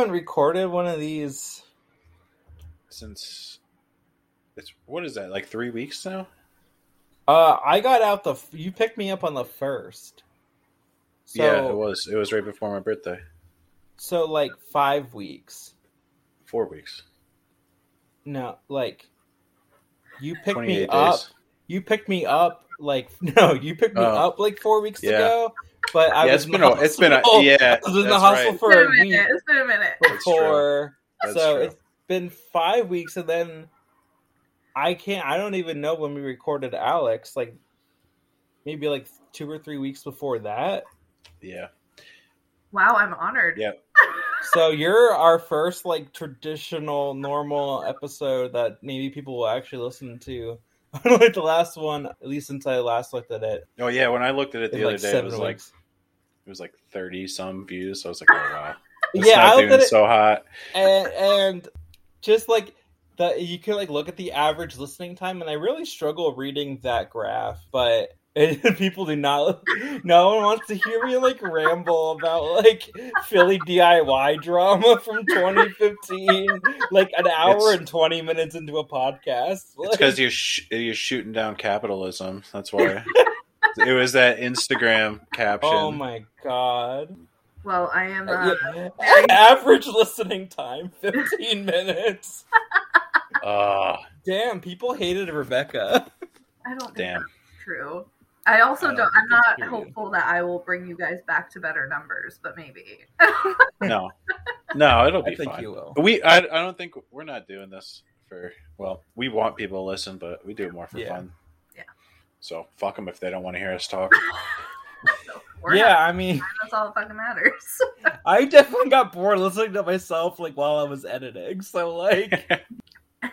haven't recorded one of these. Since it's what is that like three weeks now? Uh, I got out the. You picked me up on the first. So, yeah, it was. It was right before my birthday. So like five weeks. Four weeks. No, like you picked me 28 up. You picked me up like no, you picked me Oh. up like four weeks Yeah. ago. But I yeah, was it's in been the a, it's been a hospital. yeah. I was in the that's hospital right. for a been a week. It's been a minute. That's true. before. That's so true. it's been five weeks, and then I can't. I don't even know when we recorded Alex. Like maybe like two or three weeks before that. Yeah, Wow, I'm honored. yeah. So you're our first like traditional normal episode that maybe people will actually listen to. Unlike the last one, at least since I last looked at it. Oh yeah, when I looked at it the in, other like day, it seven was like weeks. It was like thirty some views. So I was like, oh wow, it's yeah, I not looked doing it, so hot. and, and just like the you can like look at the average listening time, and I really struggle reading that graph, but. And people do not. No one wants to hear me like ramble about like Philly DIY drama from 2015, like an hour It's- and 20 minutes into a podcast. It's Like, because you're sh- you're shooting down capitalism. That's why. it was that Instagram caption. oh my god! Well, I am. Uh, Uh, yeah. Average listening time 15 minutes. Ah, Damn, people hated Rebecca. I don't think damn. that's true. I also I don't don't. I'm not true. hopeful that I will bring you guys back to better numbers, but maybe. No, no, it'll I be think fine. you will. We, I, I don't think we're not doing this for. Well, we want people to listen, but we do it more for Yeah. fun. Yeah. So fuck them if they don't want to hear us talk. We're yeah, not- I mean, that's all that fucking matters. I definitely got bored listening to myself like while I was editing. So like, it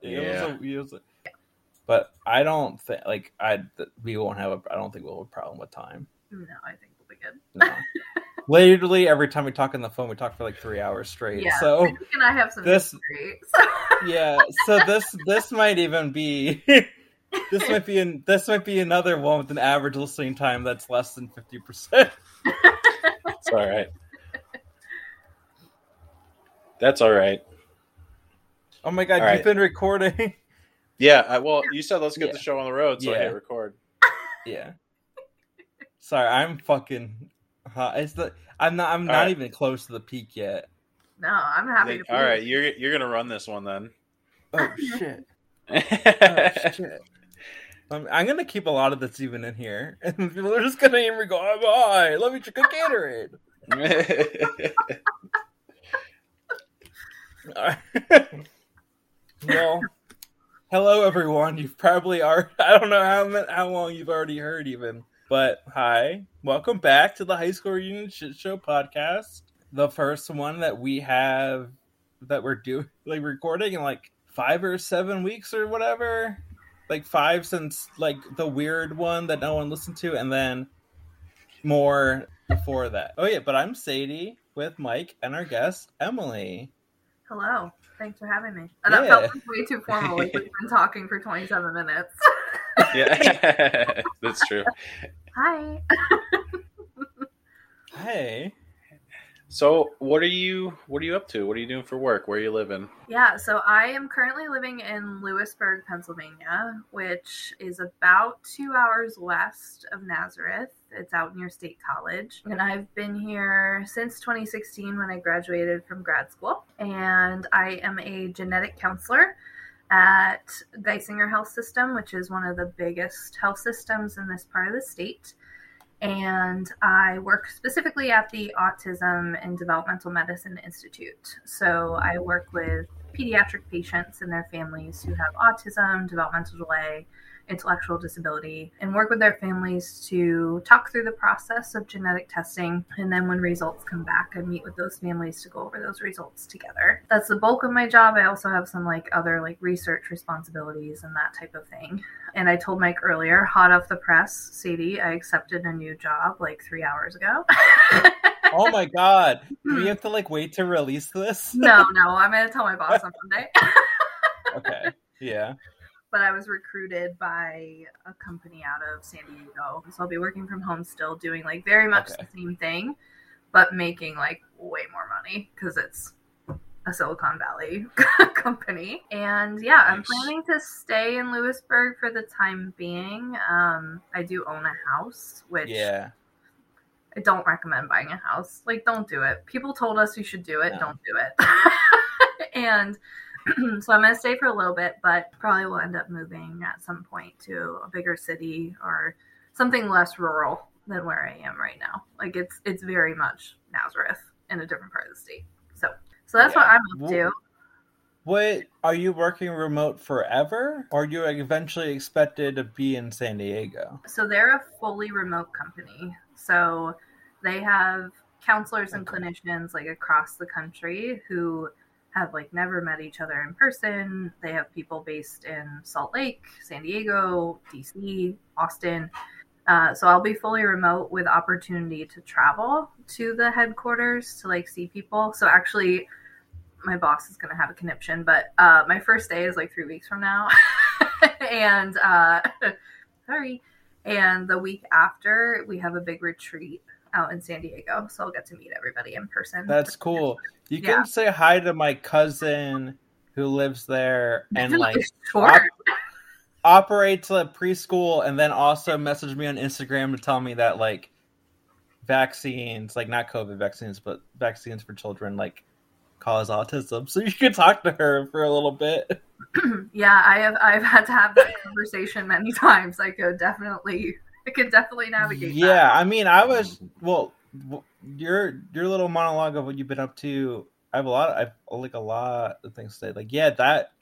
Yeah. was a, it was a- but I don't think like I we won't have a I don't think we'll have a problem with time. no, I think we'll be good. No. Literally every time we talk on the phone, we talk for like three hours straight. Yeah. So Nick and I have some this- history. yeah, so this this might even be this might be an, this might be another one with an average listening time that's less than fifty percent. it's all right. That's all right. Oh my god, All right. you've been recording. Yeah. I, well, you said let's get Yeah. the show on the road, so I Yeah. hit record. Yeah. Sorry, I'm fucking hot. It's the I'm not I'm All not right. even close to the peak yet. no, I'm happy to. all right, you're you're gonna run this one then. Oh shit. Oh shit. I'm, I'm gonna keep a lot of this even in here, and people are just gonna hear me go, oh, "I'm high. Let me drink a Gatorade." Well, hello everyone. You've probably are. I don't know how how long you've already heard even, but hi, welcome back to the High School Reunion Shit Show podcast. The first one that we have that we're doing like recording in like five or seven weeks or whatever. Like five since like the weird one that no one listened to, and then more before that. Oh yeah, but I'm Sadie with Mike and our guest Emily. Hello. Thanks for having me. And that Yeah. felt like way too formal. Like we've been talking for 27 minutes. yeah, that's true. Hi. Hey. So, what are you what are you up to? What are you doing for work? Where are you living? Yeah, so I am currently living in Lewisburg, Pennsylvania, which is about two hours west of Nazareth. It's out near State College. And I've been here since 2016 when I graduated from grad school. And I am a genetic counselor at Geisinger Health System, which is one of the biggest health systems in this part of the state. And I work specifically at the Autism and Developmental Medicine Institute. So I work with pediatric patients and their families who have autism, developmental delay, intellectual disability, and work with their families to talk through the process of genetic testing. And then when results come back, I meet with those families to go over those results together. That's the bulk of my job. I also have some like other like research responsibilities and that type of thing. And I told Mike earlier, hot off the press, Sadie, I accepted a new job like three hours ago. Oh my god. Do we hmm. have to like wait to release this? no, no, I'm gonna tell my boss on Monday. Okay. Yeah. But I was recruited by a company out of San Diego. So I'll be working from home still, doing like very much Okay. the same thing, but making like way more money because it's a Silicon Valley company. And yeah, I'm planning to stay in Lewisburg for the time being. Um, I do own a house, which Yeah. I don't recommend buying a house. Like, don't do it. People told us you should do it. No. Don't do it. and so I'm going to stay for a little bit, but probably will end up moving at some point to a bigger city or something less rural than where I am right now. Like, it's it's very much Nazareth in a different part of the state. So, so that's what I'm up to. What are you working remote forever, or are you eventually expected to be in San Diego? So they're a fully remote company. So they have counselors and Okay. clinicians like across the country who have like never met each other in person. They have people based in Salt Lake, San Diego, DC, Austin. Uh, so I'll be fully remote with opportunity to travel to the headquarters to like see people. So actually, my boss is going to have a conniption, but uh, my first day is like three weeks from now, and uh, sorry. And the week after, we have a big retreat out in San Diego, so I'll get to meet everybody in person. That's cool. You Yeah. can say hi to my cousin who lives there and like sure. op- operates a preschool, and then also message me on Instagram to tell me that like vaccines, like not COVID vaccines, but vaccines for children, like cause autism. So you can talk to her for a little bit. yeah, I have I've had to have that conversation many times. I could definitely I could definitely navigate Yeah, that. I mean, I was well. Your your little monologue of what you've been up to. I have a lot. I have like a lot of things to say. Like, yeah, that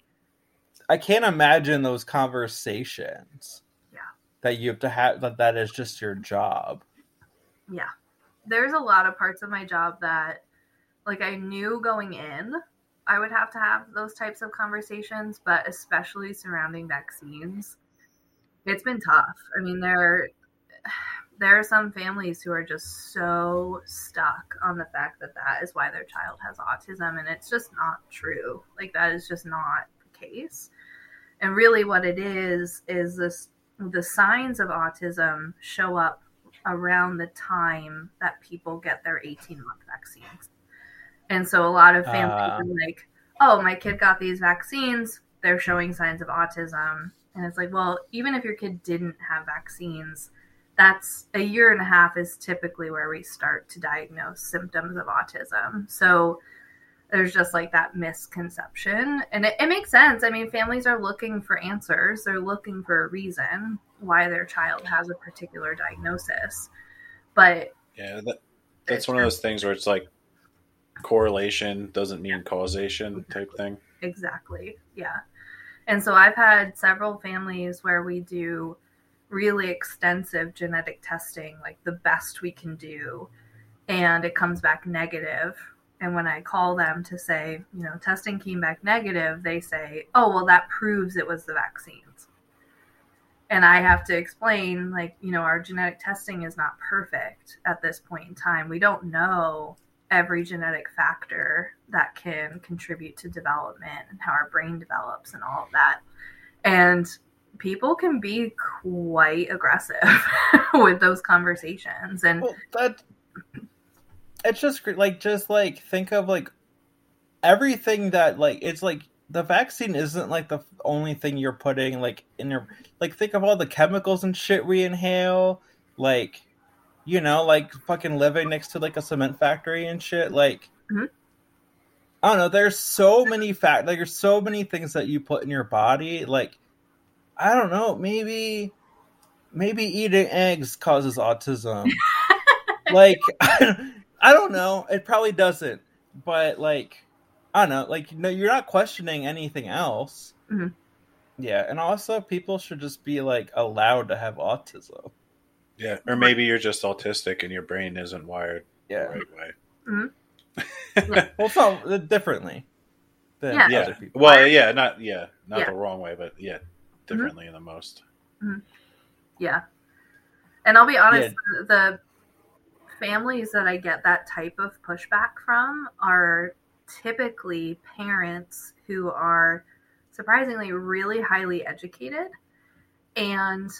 I can't imagine those conversations. Yeah. that you have to have. That that is just your job. Yeah. There's a lot of parts of my job that like I knew going in I would have to have those types of conversations, but especially surrounding vaccines. It's been tough. I mean, there there are some families who are just so stuck on the fact that that is why their child has autism and it's just not true. Like that is just not the case. And really what it is is this the signs of autism show up around the time that people get their 18 month vaccines. And so a lot of families Ah. are like, oh, my kid got these vaccines, they're showing signs of autism. And it's like, well, even if your kid didn't have vaccines, that's a year and a half is typically where we start to diagnose symptoms of autism. So there's just like that misconception. And it, it makes sense. I mean, families are looking for answers, they're looking for a reason why their child has a particular diagnosis. But Yeah, that, that's one of those things where it's like correlation doesn't mean causation type thing. Exactly. Yeah. And so I've had several families where we do really extensive genetic testing, like the best we can do, and it comes back negative. And when I call them to say, you know, testing came back negative, they say, oh, well, that proves it was the vaccines. And I have to explain, like, you know, our genetic testing is not perfect at this point in time. We don't know every genetic factor that can contribute to development and how our brain develops and all of that. And people can be quite aggressive with those conversations. And Well, that it's just like just like think of like everything that like it's like the vaccine isn't like the only thing you're putting like in your like think of all the chemicals and shit we inhale like you know like fucking living next to like a cement factory and shit like Mhm. I don't know there's so many fact like there's so many things that you put in your body like I don't know maybe maybe eating eggs causes autism like I don't know. It probably doesn't, but like I don't know. Like no, you're not questioning anything else. Mhm. Yeah, and also people should just be like allowed to have autism. Yeah, or maybe you're just autistic and your brain isn't wired Yeah. the right way. Well, it's not uh, differently than Yeah. other Yeah. people. Well, yeah, not yeah, not Yeah. the wrong way, but yeah, Mm-hmm. differently in the most. Mm-hmm. yeah. And I'll be honest, the families that I get that type of pushback from are typically parents who are surprisingly really highly educated and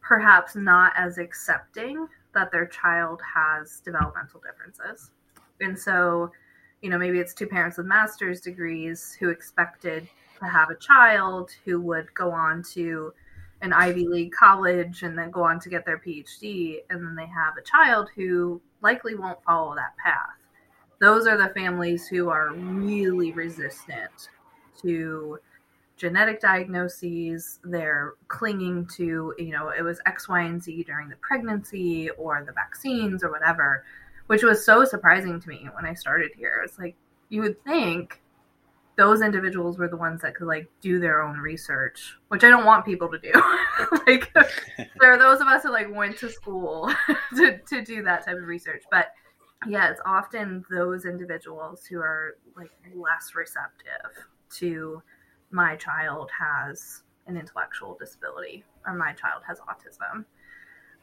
perhaps not as accepting that their child has developmental differences. And so, you know, maybe it's two parents with master's degrees who expected to have a child who would go on to an Ivy League college and then go on to get their PhD, and then they have a child who likely won't follow that path. Those are the families who are really resistant to genetic diagnoses. They're clinging to, you know, it was X, Y, and Z during the pregnancy or the vaccines or whatever, which was so surprising to me when I started here. It's like, you would think those individuals were the ones that could like do their own research, which I don't want people to do. like there are those of us who like went to school to, to do that type of research. But yeah, it's often those individuals who are like less receptive to my child has an intellectual disability or my child has autism.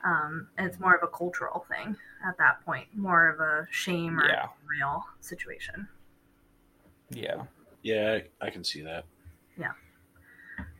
Um, and it's more of a cultural thing at that point, more of a shame or Yeah. real situation. Yeah. Yeah, I can see that. Yeah.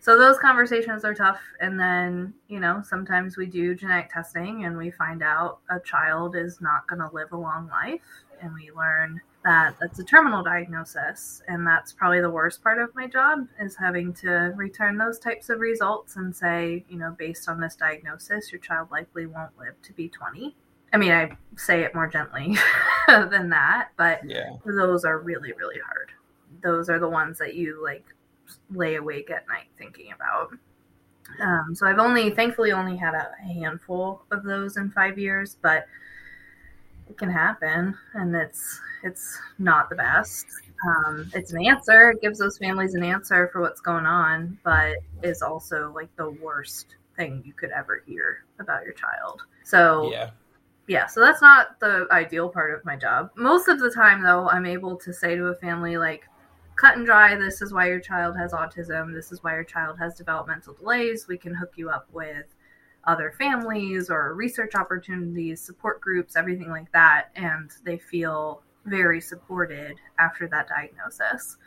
So those conversations are tough. And then, you know, sometimes we do genetic testing and we find out a child is not going to live a long life. And we learn that that's a terminal diagnosis. And that's probably the worst part of my job is having to return those types of results and say, you know, based on this diagnosis, your child likely won't live to be 20. I mean, I say it more gently than that, but Yeah. those are really really hard those are the ones that you like lay awake at night thinking about um, so i've only thankfully only had a handful of those in five years but it can happen and it's it's not the best um, it's an answer it gives those families an answer for what's going on but is also like the worst thing you could ever hear about your child so Yeah. yeah, so that's not the ideal part of my job. Most of the time, though, I'm able to say to a family, like, cut and dry, this is why your child has autism, this is why your child has developmental delays. We can hook you up with other families or research opportunities, support groups, everything like that. And they feel very supported after that diagnosis.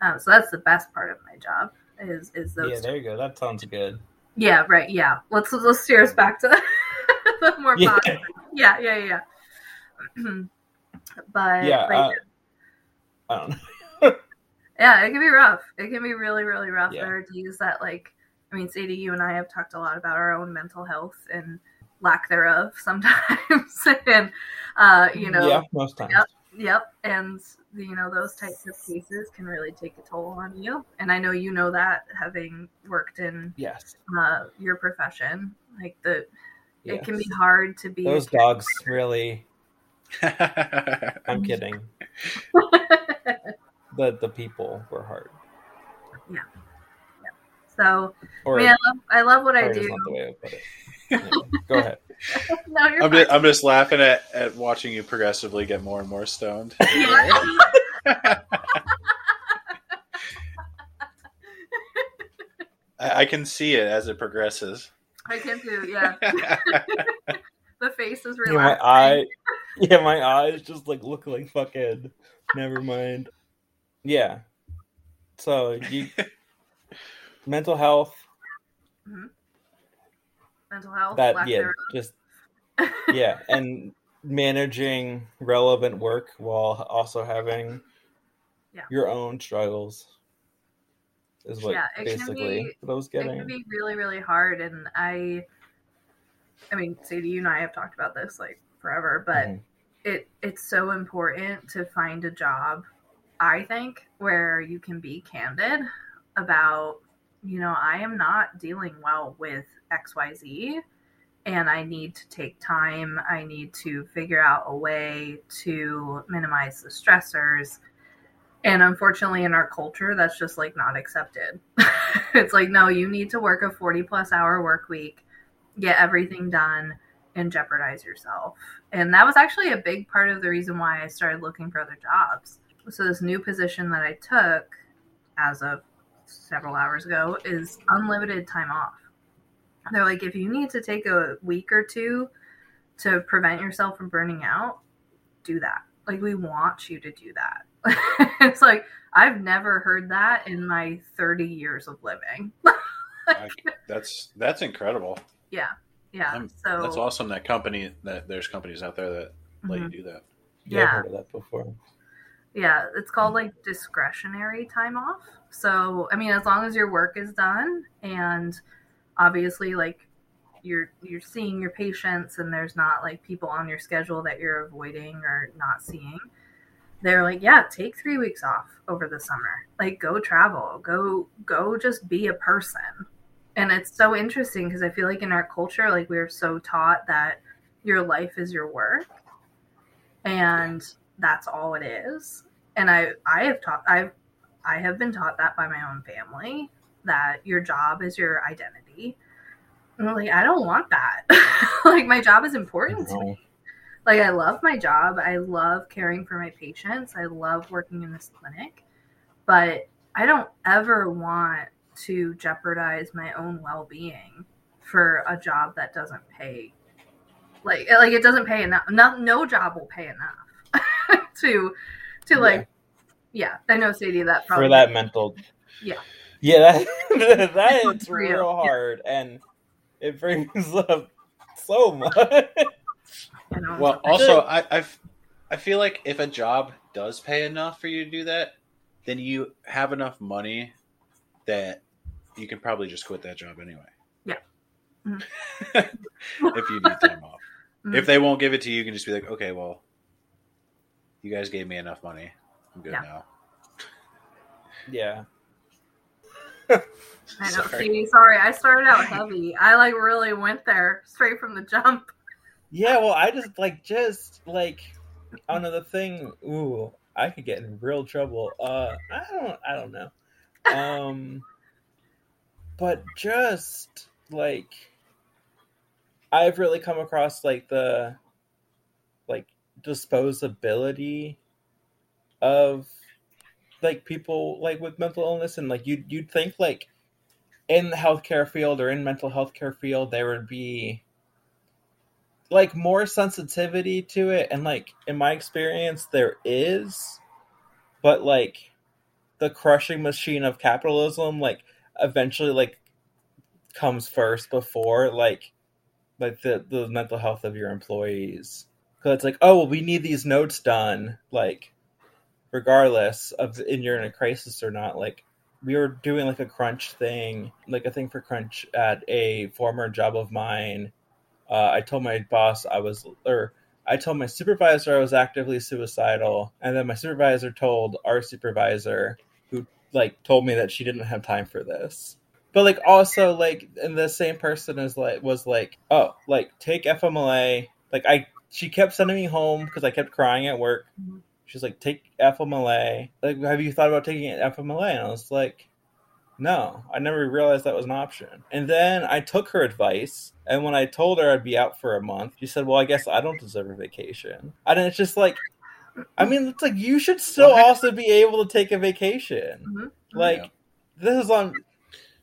Um, so that's the best part of my job is is those Yeah, there you go. That sounds good. yeah, right. Yeah. Let's let's steer us back to the more Yeah. positive. Yeah, yeah, yeah. but Yeah, but uh, I don't know. Yeah, it can be rough. It can be really, really rough. Yeah. There are days that like I mean, Sadie, you and I have talked a lot about our own mental health and lack thereof sometimes. and uh, you know, yeah, most times. Yep. Yep, and you know those types of cases can really take a toll on you, and I know you know that having worked in Yes. uh, your profession, like the yes. it can be hard to be. Those dogs really. I'm kidding. The the people were hard. Yeah. So Or I mean, I love, I love what I do. not the way to put it. Yeah, Go ahead. no, you're I'm just, I'm just laughing at, at watching you progressively get more and more stoned. I, I can see it as it progresses. I can too, Yeah, the face is Yeah, my eye. Yeah, my eyes just like look like fucking. Never mind. Yeah. So you. mental health. Mental health. That lack yeah, thereof. just yeah, and managing relevant work while also having Yeah. your own struggles is what Yeah, it can basically be- what I was it getting. can be really really hard and i i mean sadie you and i have talked about this like forever but Mhm. it it's so important to find a job i think where you can be candid about you know i am not dealing well with xyz and i need to take time. I need to figure out a way to minimize the stressors. And unfortunately in our culture that's just like not accepted. It's like no you need to work a 40 plus hour work week get everything done and jeopardize yourself. And that was actually a big part of the reason why i started looking for other jobs so this new position that i took as of several hours ago is unlimited time off they're like if you need to take a week or two to prevent yourself from burning out do that like we want you to do that it's like I've never heard that in my 30 years of living. That's that's incredible. yeah. Yeah. Um, so That's awesome. That company that there's companies out there that let Mhm. you do that. Yeah, Yeah. I've heard of that before. Yeah, it's called like discretionary time off. So, I mean, as long as your work is done and obviously like you're you're seeing your patients and there's not like people on your schedule that you're avoiding or not seeing. They're like, "Yeah, take 3 weeks off over the summer. Like go travel, go go just be a person." And it's so interesting because I feel like in our culture like we're so taught that your life is your work and that's all it is. And i i have taught i've i have been taught that by my own family that your job is your identity. And I'm like i don't want that. Like my job is important to me. Like i love my job. I love caring for my patients. I love working in this clinic. But i don't ever want to jeopardize my own well-being for a job that doesn't pay. Like like it doesn't pay enough no, no job will pay enough to to Yeah. like yeah i know sadie that probably for that mental. Yeah. Yeah, that that's For you. real hard, and it brings up so much. Well, also, I I've, I feel like if a job does pay enough for you to do that, then you have enough money that you can probably just quit that job anyway. Yeah. Mhm. if you need time off. Mhm. If they won't give it to you, you can just be like, okay, well, you guys gave me enough money. I'm good Yeah. now. yeah, I know. Sorry. See, sorry, I started out heavy. I like really went there straight from the jump. yeah. Well, I just like just like another thing. Ooh, I could get in real trouble. Uh, I don't. I don't know. Um, but just like I've really come across like the like disposability of like people like with mental illness and like you you'd think like in the healthcare field or in mental health care field there would be like more sensitivity to it and like in my experience there is but like the crushing machine of capitalism like eventually like comes first before like like the the mental health of your employees because it's like oh well we need these notes done like regardless of in you're in a crisis or not like we were doing like a crunch thing like a thing for crunch at a former job of mine. Uh, i told my boss i was or i told my supervisor i was actively suicidal and then my supervisor told our supervisor who like told me that she didn't have time for this. But like also like and the same person is like was like oh like take fmla like i she kept sending me home because i kept crying at work Mhm. she's like take fmla like have you thought about taking fmla and i was like no i never realized that was an option and then i took her advice and when i told her i'd be out for a month she said well i guess i don't deserve a vacation and it's just like i mean it's like you should still What? also be able to take a vacation Mhm. like Yeah. this is on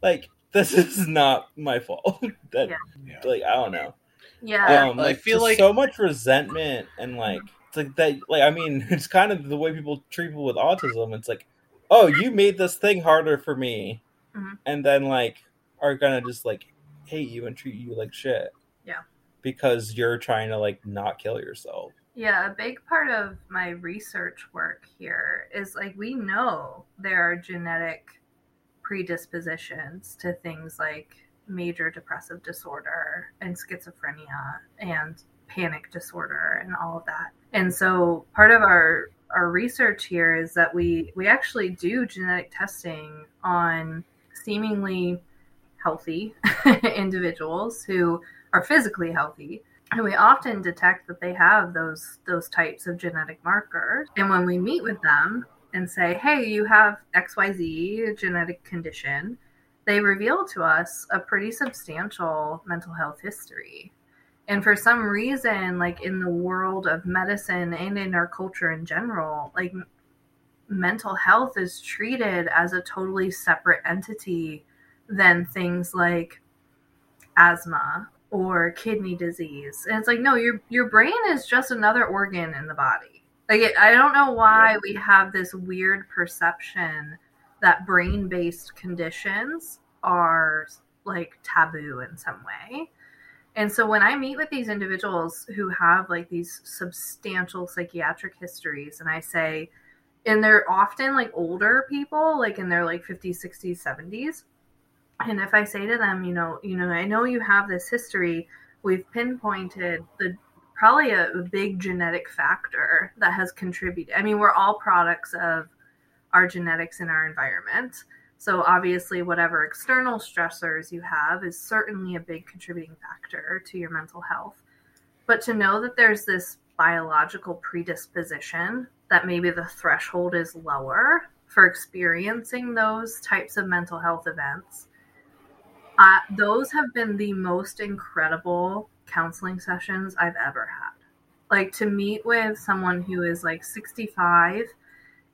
like this is not my fault that Yeah. Yeah. like i don't know Yeah. um I like feel like- so much resentment and like it's like that like i mean it's kind of the way people treat people with autism it's like oh you made this thing harder for me Mhm. and then like are gonna just like hate you and treat you like shit Yeah. because you're trying to like not kill yourself Yeah, a big part of my research work here is like we know there are genetic predispositions to things like major depressive disorder and schizophrenia and panic disorder and all of that. And so part of our our research here is that we we actually do genetic testing on seemingly healthy individuals who are physically healthy and we often detect that they have those those types of genetic markers and when we meet with them and say hey you have xyz genetic condition they reveal to us a pretty substantial mental health history and for some reason like in the world of medicine and in our culture in general like mental health is treated as a totally separate entity than things like asthma or kidney disease. And it's like, no, your your brain is just another organ in the body. Like, it, I don't know why we have this weird perception that brain based conditions are like taboo in some way. And so when I meet with these individuals who have like these substantial psychiatric histories, and I say, and they're often like older people, like in their like 50s, 60s, 70s. And if I say to them, you know, you know, I know you have this history, we've pinpointed the probably a, a big genetic factor that has contributed. I mean, we're all products of our genetics and our environment. So obviously, whatever external stressors you have is certainly a big contributing factor to your mental health. But to know that there's this biological predisposition that maybe the threshold is lower for experiencing those types of mental health events, uh, those have been the most incredible counseling sessions I've ever had. Like to meet with someone who is like 65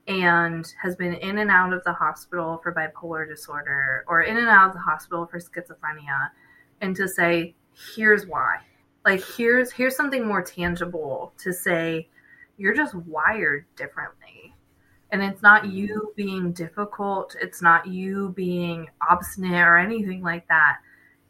and has been in and out of the hospital for bipolar disorder or in and out of the hospital for schizophrenia and to say here's why. Like here's here's something more tangible to say you're just wired differently. And it's not mm-hmm. you being difficult it's not you being obstinate or anything like that.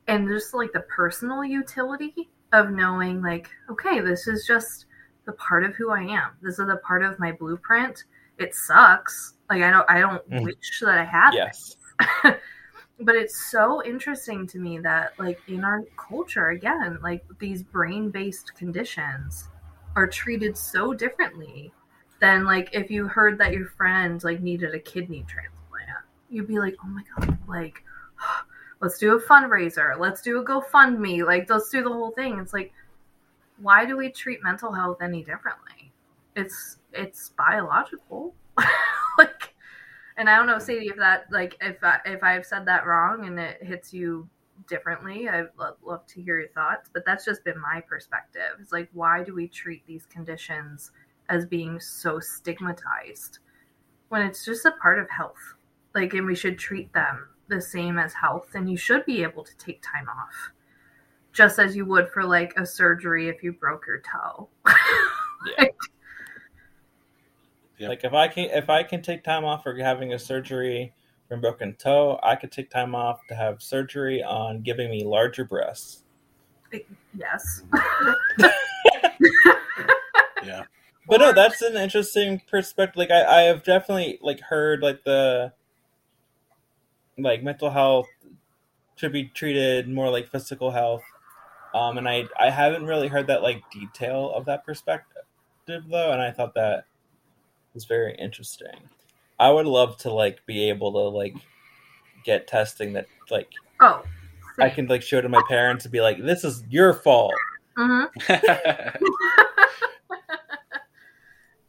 And just like the personal utility of knowing like okay this is just the part of who i am. This is a part of my blueprint it sucks. Like I don't I don't mm. wish that I had yes. but it's so interesting to me that like in our culture again, like these brain-based conditions are treated so differently than like if you heard that your friend like needed a kidney transplant. You'd be like, "Oh my god, like let's do a fundraiser. Let's do a GoFundMe. Like let's do the whole thing." It's like why do we treat mental health any differently? It's it's biological. like, and I don't know, Sadie, if that like if I, if I've said that wrong and it hits you differently, I'd love, love to hear your thoughts. But that's just been my perspective. It's like, why do we treat these conditions as being so stigmatized when it's just a part of health? Like, and we should treat them the same as health, and you should be able to take time off just as you would for like a surgery if you broke your toe. yeah. Yep. Like if I can if I can take time off for having a surgery from broken toe, I could take time off to have surgery on giving me larger breasts. Yes. yeah. But no, that's an interesting perspective. Like I, I have definitely like heard like the like mental health should be treated more like physical health. Um, and I I haven't really heard that like detail of that perspective though, and I thought that is very interesting. I would love to like be able to like get testing that like oh I can like show to my parents and be like, "This is your fault." Mm-hmm.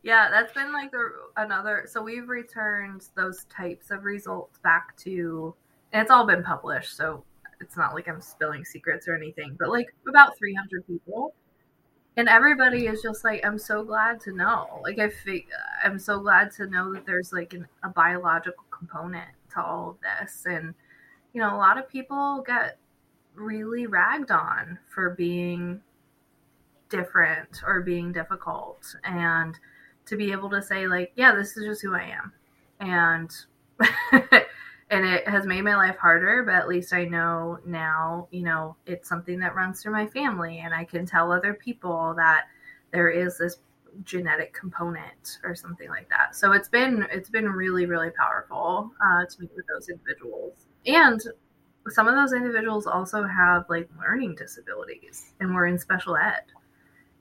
yeah, that's been like a, another. So we've returned those types of results back to, and it's all been published. So it's not like I'm spilling secrets or anything, but like about 300 people and everybody is just like i'm so glad to know. Like i think i'm so glad to know that there's like an, a biological component to all of this. And you know a lot of people get really ragged on for being different or being difficult. And to be able to say like yeah this is just who i am. And and it has made my life harder but at least i know now you know it's something that runs through my family and i can tell other people that there is this genetic component or something like that so it's been it's been really really powerful uh, to meet with those individuals and some of those individuals also have like learning disabilities and were in special ed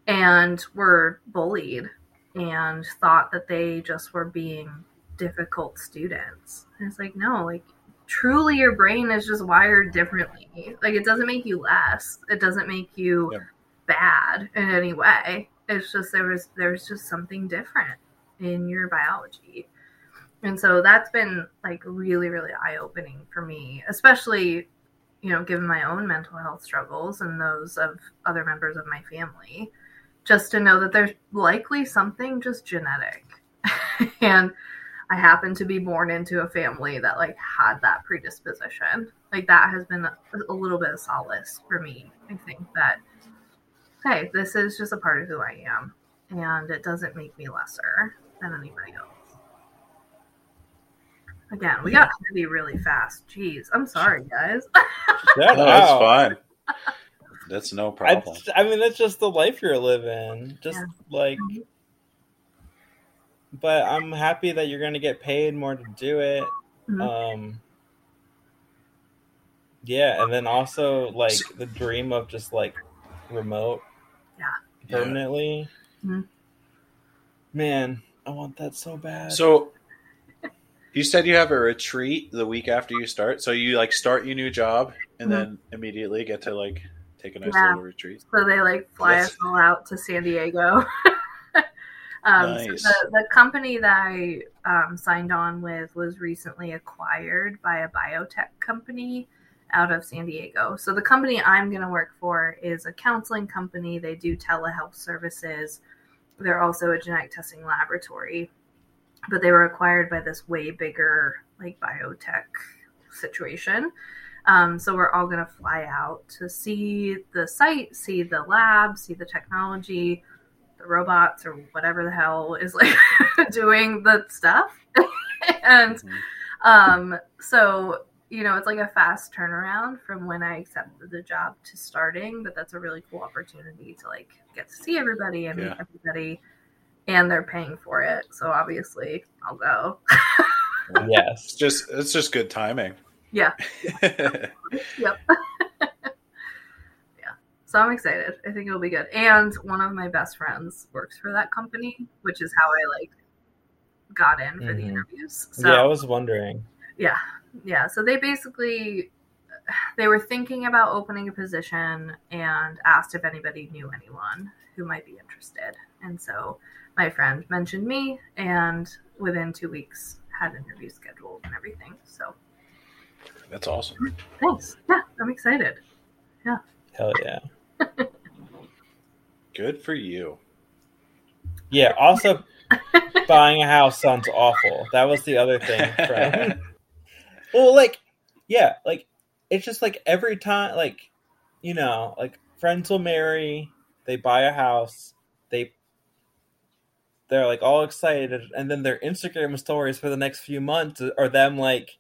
and were bullied and thought that they just were being difficult students. And it's like, no, like truly your brain is just wired differently. Like it doesn't make you less. It doesn't make you yeah. bad in any way. It's just there was there's just something different in your biology. And so that's been like really, really eye opening for me, especially, you know, given my own mental health struggles and those of other members of my family, just to know that there's likely something just genetic. and I happen to be born into a family that like had that predisposition. Like that has been a, a little bit of solace for me. I think that hey, this is just a part of who I am, and it doesn't make me lesser than anybody else. Again, we got heavy really fast. Jeez, I'm sorry, guys. yeah, no, that's fine. That's no problem. I mean, that's just the life you're living. Just Yeah. like, mm-hmm. But I'm happy that you're gonna get paid more to do it. Mhm. Um, yeah, and then also like the dream of just like remote Yeah. permanently. Mhm. Man, I want that so bad. So you said you have a retreat the week after you start. So you like start your new job and Mhm. then immediately get to like take a nice Yeah. little retreat. So they like fly Yes. us all out to San Diego. um, Nice. so the, the company that I um, signed on with was recently acquired by a biotech company out of San Diego. So the company I'm going to work for is a counseling company. They do telehealth services. They're also a genetic testing laboratory, but they were acquired by this way bigger like biotech situation. Um, so we're all going to fly out to see the site, see the lab, see the technology, robots, or whatever the hell is like doing the stuff. and Mhm. um, so you know, it's like a fast turnaround from when I accepted the job to starting, but that's a really cool opportunity to like get to see everybody and meet everybody. And they're paying for it, so obviously I'll go. Yes, just it's just good timing. Yeah. Yep. So I'm excited. I think it'll be good. And one of my best friends works for that company, which is how I like got in for the Mhm. interviews. So yeah, I was wondering. yeah. Yeah. So they basically they were thinking about opening a position and asked if anybody knew anyone who might be interested. And so my friend mentioned me and within two weeks had interviews scheduled and everything. So That's awesome. thanks. Yeah, I'm excited. Yeah. Hell yeah. Good for you. Yeah. Also, buying a house sounds awful. That was the other thing. From, well, like, yeah, like it's just like every time, like, you know, like friends will marry, they buy a house, they they're like all excited, and then their Instagram stories for the next few months are them like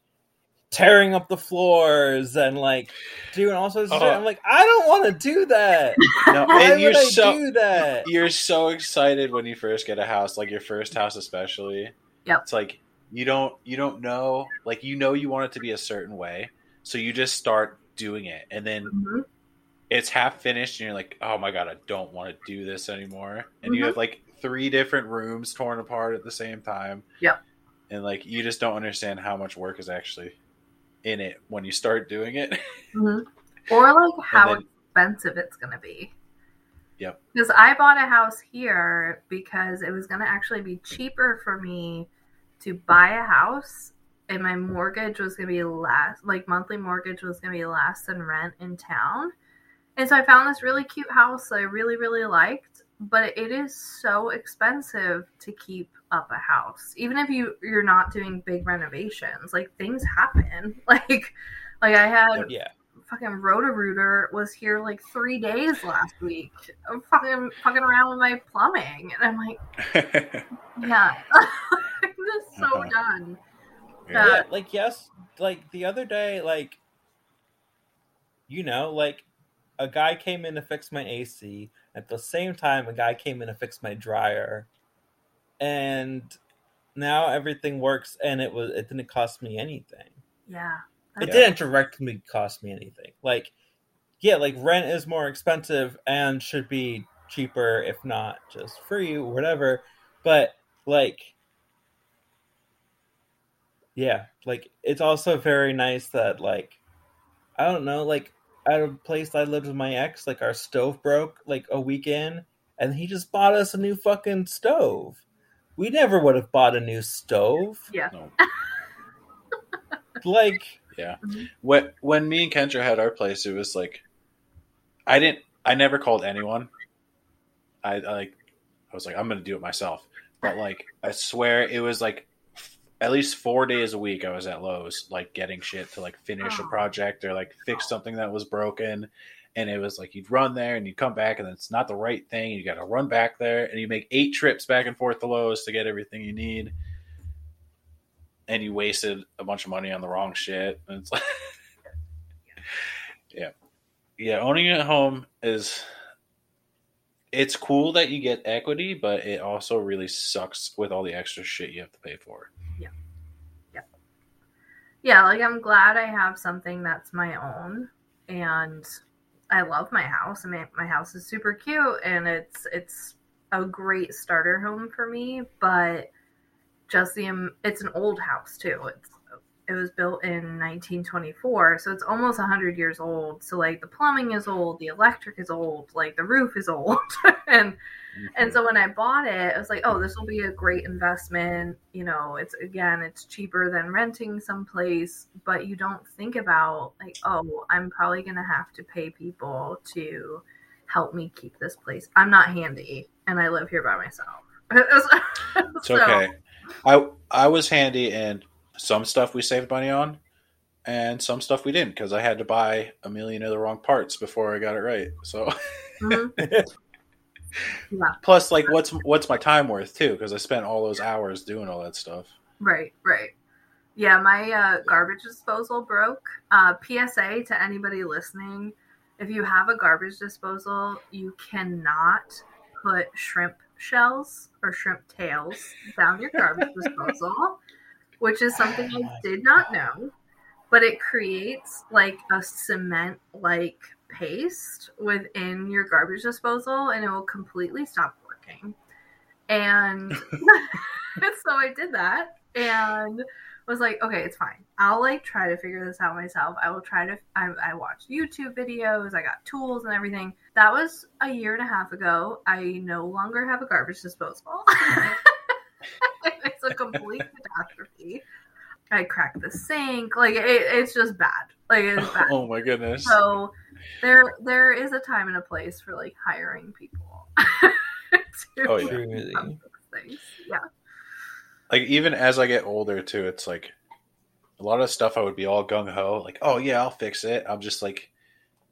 tearing up the floors and like doing all sorts of shit. Uh-huh. I'm like, I don't want to do that. No, Why and you're would I so do that? you're so excited when you first get a house, like your first house especially. Yep. It's like you don't you don't know like you know you want it to be a certain way, so you just start doing it, and then Mhm. it's half finished, and you're like, oh my god, I don't want to do this anymore, and you Mhm. have like three different rooms torn apart at the same time. Yep. And like you just don't understand how much work is actually in it when you start doing it. hmm Or like how then- expensive it's going to be. Yep. Because I bought a house here because it was going to actually be cheaper for me to buy a house and my mortgage was going to be less, like monthly mortgage was going to be less than rent in town. And so I found this really cute house that I really, really liked, but it is so expensive to keep up a house. Even if you you're not doing big renovations, like things happen. Like like I had Yeah. fucking Roto-Rooter was here like three days last week. I'm fucking fucking around with my plumbing, and I'm like, yeah, I'm just so Uh-huh. done. Yeah. yeah, like yes, like the other day, like you know, like a guy came in to fix my AC. At the same time, a guy came in to fix my dryer, and now everything works. And it was it didn't cost me anything. Yeah, It Yeah. didn't directly cost me anything. Like, yeah, like rent is more expensive and should be cheaper, if not just free, whatever. But like, yeah, like it's also very nice that like, I don't know, like at a place I lived with my ex, like our stove broke like a weekend, and he just bought us a new fucking stove. We never would have bought a new stove. yeah. No. Like, Yeah. Mhm. When when me and Kendra had our place, it was like I didn't. I never called anyone. I, I like. I was like, I'm gonna do it myself. But like, I swear, it was like f- at least four days a week. I was at Lowe's, like getting shit to like finish a Oh. project or like fix something that was broken. And it was like you'd run there and you'd come back and it's not the right thing. You got to run back there and you make eight trips back and forth to Lowe's to get everything you need. And you wasted a bunch of money on the wrong shit. And it's like, yeah. yeah, owning a home is it's cool that you get equity, but it also really sucks with all the extra shit you have to pay for. Yeah, like I'm glad I have something that's my own and I love my house. I mean my house is super cute and it's it's a great starter home for me, but just the um, it's an old house too. It's it was built in 1924, so it's almost 100 years old. So like the plumbing is old, the electric is old, like the roof is old. and and so when I bought it, I was like, oh, this will be a great investment. You know, it's again, it's cheaper than renting someplace, but you don't think about like, oh, I'm probably going to have to pay people to help me keep this place. I'm not handy and I live here by myself. It's okay. I I was handy and some stuff we saved money on and some stuff we didn't because I had to buy a million of the wrong parts before I got it right. So Mhm. Yeah. plus like what's what's my time worth too because I spent all those hours doing all that stuff. Right, right. Yeah, my uh, garbage disposal broke. Uh, PSA to anybody listening if you have a garbage disposal, you cannot put shrimp shells or shrimp tails down your garbage disposal, which is something I ah. did not know. But it creates like a cement like paste within your garbage disposal and it will completely stop working. And so I did that and was like, okay, it's fine. I'll like try to figure this out myself. I will try to. I, I watched YouTube videos. I got tools and everything. That was a year and a half ago. I no longer have a garbage disposal. it's a complete catastrophe. I cracked the sink. Like it, it's just bad. Like it's bad. Oh my goodness. So there there is a time and a place for like hiring people. to Oh, yeah. Truly. fix things. Yeah. like even as I get older too, it's like a lot of stuff I would be all gung ho, like, oh yeah, I'll fix it. I'm just like,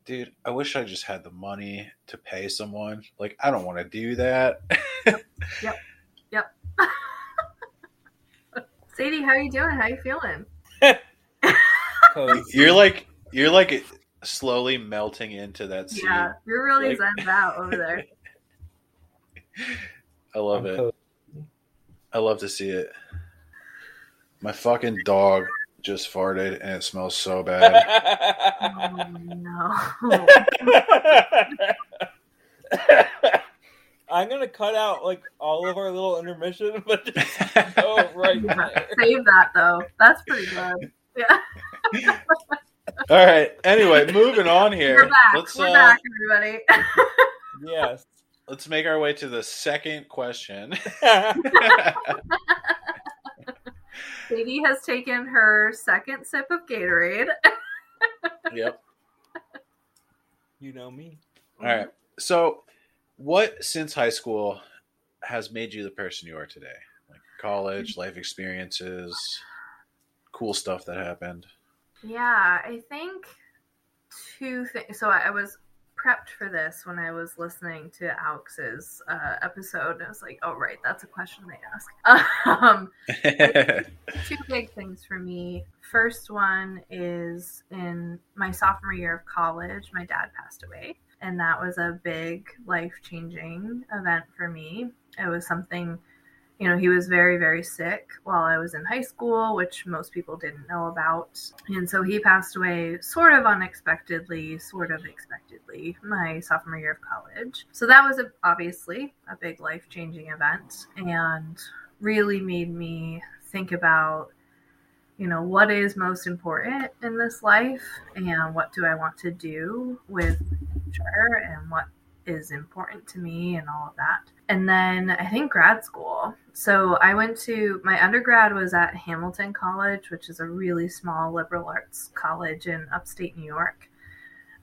dude, I wish I just had the money to pay someone. Like, I don't want to do that. Sadie, how you doing? How you feeling? you're like, you're like slowly melting into that sea. Yeah, you're really Like- zen out over there. I love I'm it. co- I love to see it. My fucking dog just farted and it smells so bad. Oh no. I'm gonna cut out like all of our little intermission, but just go right there. Save that though. That's pretty good. Yeah. All right. Anyway, moving on here. We're back. Let's We're uh, back, everybody. Yes. let's make our way to the second question. Sadie has taken her second sip of Gatorade. yep. you know me. All right. So, what since high school has made you the person you are today? Like college, life experiences, cool stuff that happened. Yeah, I think two things. So I I was prepped for this when I was listening to Alex's uh, episode. I was like, oh, right, that's a question they ask. Um, two big things for me. First one is in my sophomore year of college, my dad passed away. And that was a big life changing event for me. It was something, you know, he was very, very sick while I was in high school, which most people didn't know about. And so he passed away sort of unexpectedly, sort of expectedly, my sophomore year of college. So that was a, obviously a big life changing event and really made me think about you know what is most important in this life and what do i want to do with future and what is important to me and all of that and then i think grad school so i went to my undergrad was at hamilton college which is a really small liberal arts college in upstate new york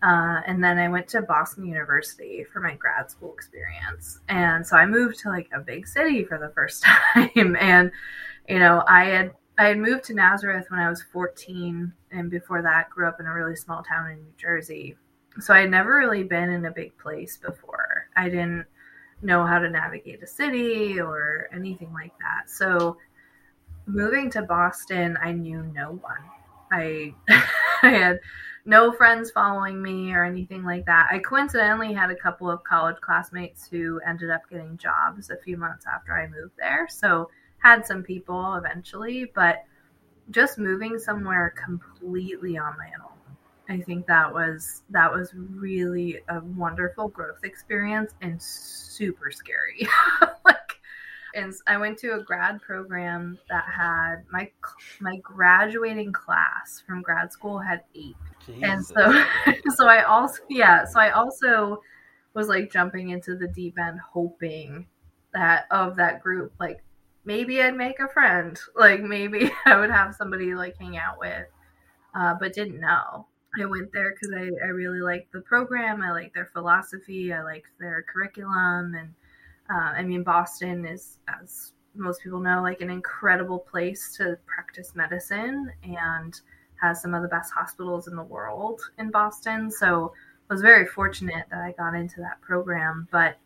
uh, and then I went to Boston University for my grad school experience. And so I moved to like a big city for the first time. And, you know, I had I had moved to Nazareth when I was 14, and before that, grew up in a really small town in New Jersey. So I had never really been in a big place before. I didn't know how to navigate a city or anything like that. So moving to Boston, I knew no one. I I had no friends following me or anything like that. I coincidentally had a couple of college classmates who ended up getting jobs a few months after I moved there. So had some people eventually, but just moving somewhere completely on my own. I think that was that was really a wonderful growth experience and super scary. like and I went to a grad program that had my my graduating class from grad school had eight Jesus. and so so I also yeah so I also was like jumping into the deep end hoping that of that group like maybe I'd make a friend like maybe I would have somebody like hang out with uh, but didn't know I went there because I, I really liked the program I liked their philosophy I liked their curriculum and uh, I mean, Boston is, as most people know, like an incredible place to practice medicine and has some of the best hospitals in the world in Boston. So I was very fortunate that I got into that program. But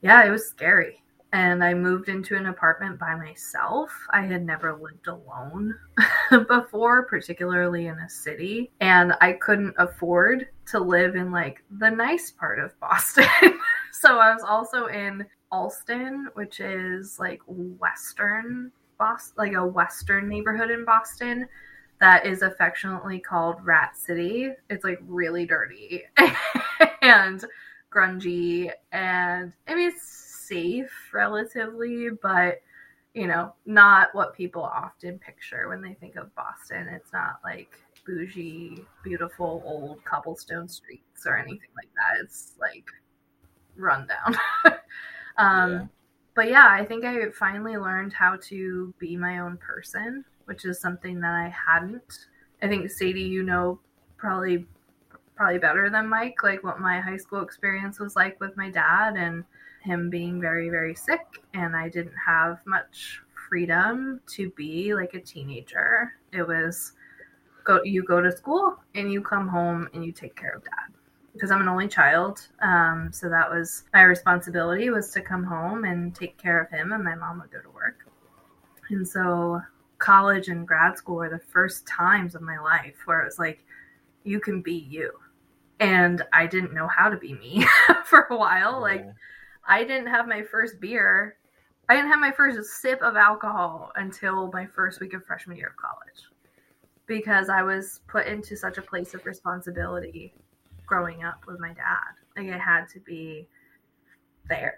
yeah, it was scary. And I moved into an apartment by myself. I had never lived alone before, particularly in a city. And I couldn't afford to live in like the nice part of Boston. so I was also in Allston, which is like western Boston, like a western neighborhood in Boston that is affectionately called Rat City. It's like really dirty and grungy and I mean it's safe relatively, but you know, not what people often picture when they think of Boston. It's not like bougie, beautiful old cobblestone streets or anything like that. It's like rundown. Um, yeah. But yeah, I think I finally learned how to be my own person, which is something that I hadn't. I think Sadie, you know, probably probably better than Mike, like what my high school experience was like with my dad and him being very very sick, and I didn't have much freedom to be like a teenager. It was go you go to school and you come home and you take care of dad because I'm an only child. Um, so that was my responsibility was to come home and take care of him, and my mom would go to work. And so college and grad school were the first times of my life where it was like, you can be you. And I didn't know how to be me for a while. Yeah. Like, I didn't have my first beer. I didn't have my first sip of alcohol until my first week of freshman year of college because I was put into such a place of responsibility growing up with my dad. Like I had to be there.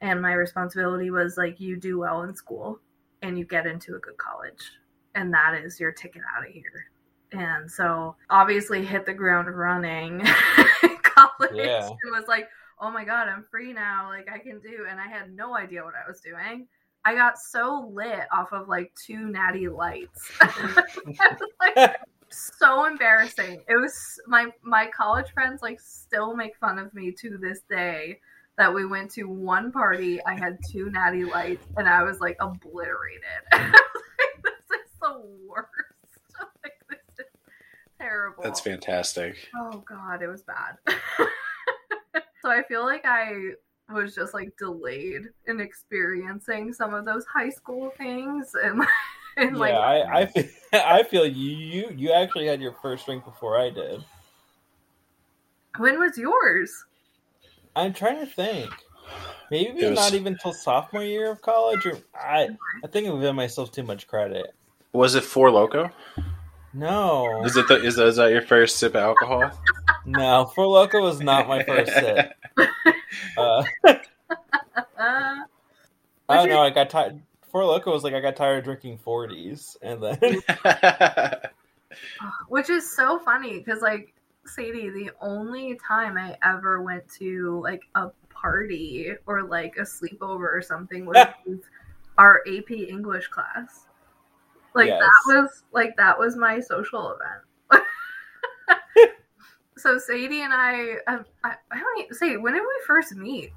And my responsibility was like you do well in school and you get into a good college. And that is your ticket out of here. And so obviously hit the ground running college yeah. and was like, oh my God, I'm free now. Like I can do and I had no idea what I was doing. I got so lit off of like two natty lights. like, so embarrassing. It was my my college friends like still make fun of me to this day that we went to one party. I had two natty lights and I was like obliterated. like, this is the worst. like, this is terrible. That's fantastic. Oh god, it was bad. So I feel like I was just like delayed in experiencing some of those high school things and yeah, like, I, I feel, I feel you you actually had your first drink before I did. When was yours? I'm trying to think. Maybe was... not even till sophomore year of college, or I I think I'm giving myself too much credit. Was it Four Loko? No. Is it the, is, is that your first sip of alcohol? No, Four Loko was not my first sip. Uh, I don't know. I got tired. Four Loko was like I got tired of drinking forties, and then which is so funny because like Sadie, the only time I ever went to like a party or like a sleepover or something was our AP English class. Like yes. that was like that was my social event. So Sadie and I, um, I, I don't even say when did we first meet?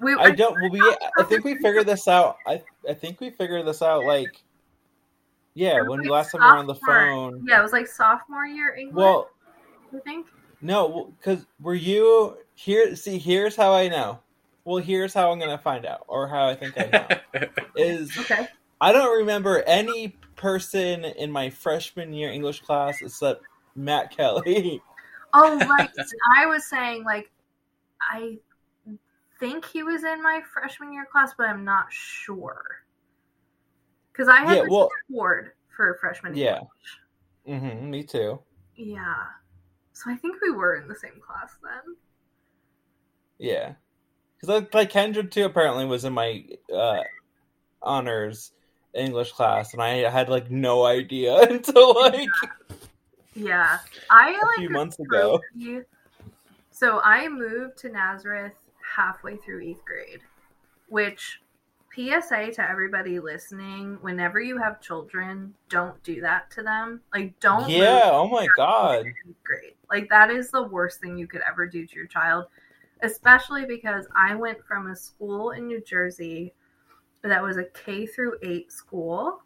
We, I don't. Well, we. I think we figured this out. I. I think we figured this out. Like, yeah, when like last time we were on the phone. Yeah, it was like sophomore year English. Well, I think. No, because were you here? See, here's how I know. Well, here's how I'm gonna find out, or how I think I know. is okay. I don't remember any person in my freshman year English class except Matt Kelly. Oh right. I was saying like I think he was in my freshman year class, but I'm not sure. Because I had Yeah, well- award for freshman Yeah. English. hmm me too. Yeah. So I think we were in the same class then. Yeah, because like, like Kendra too apparently was in my uh, honors English class, and I had like no idea until like Yeah. I a like few months ago. So I moved to Nazareth halfway through eighth grade, which PSA to everybody listening: whenever you have children, don't do that to them. Like, don't. Yeah. Oh my god. grade. Like that is the worst thing you could ever do to your child, especially because I went from a school in New Jersey that was a K through eight school,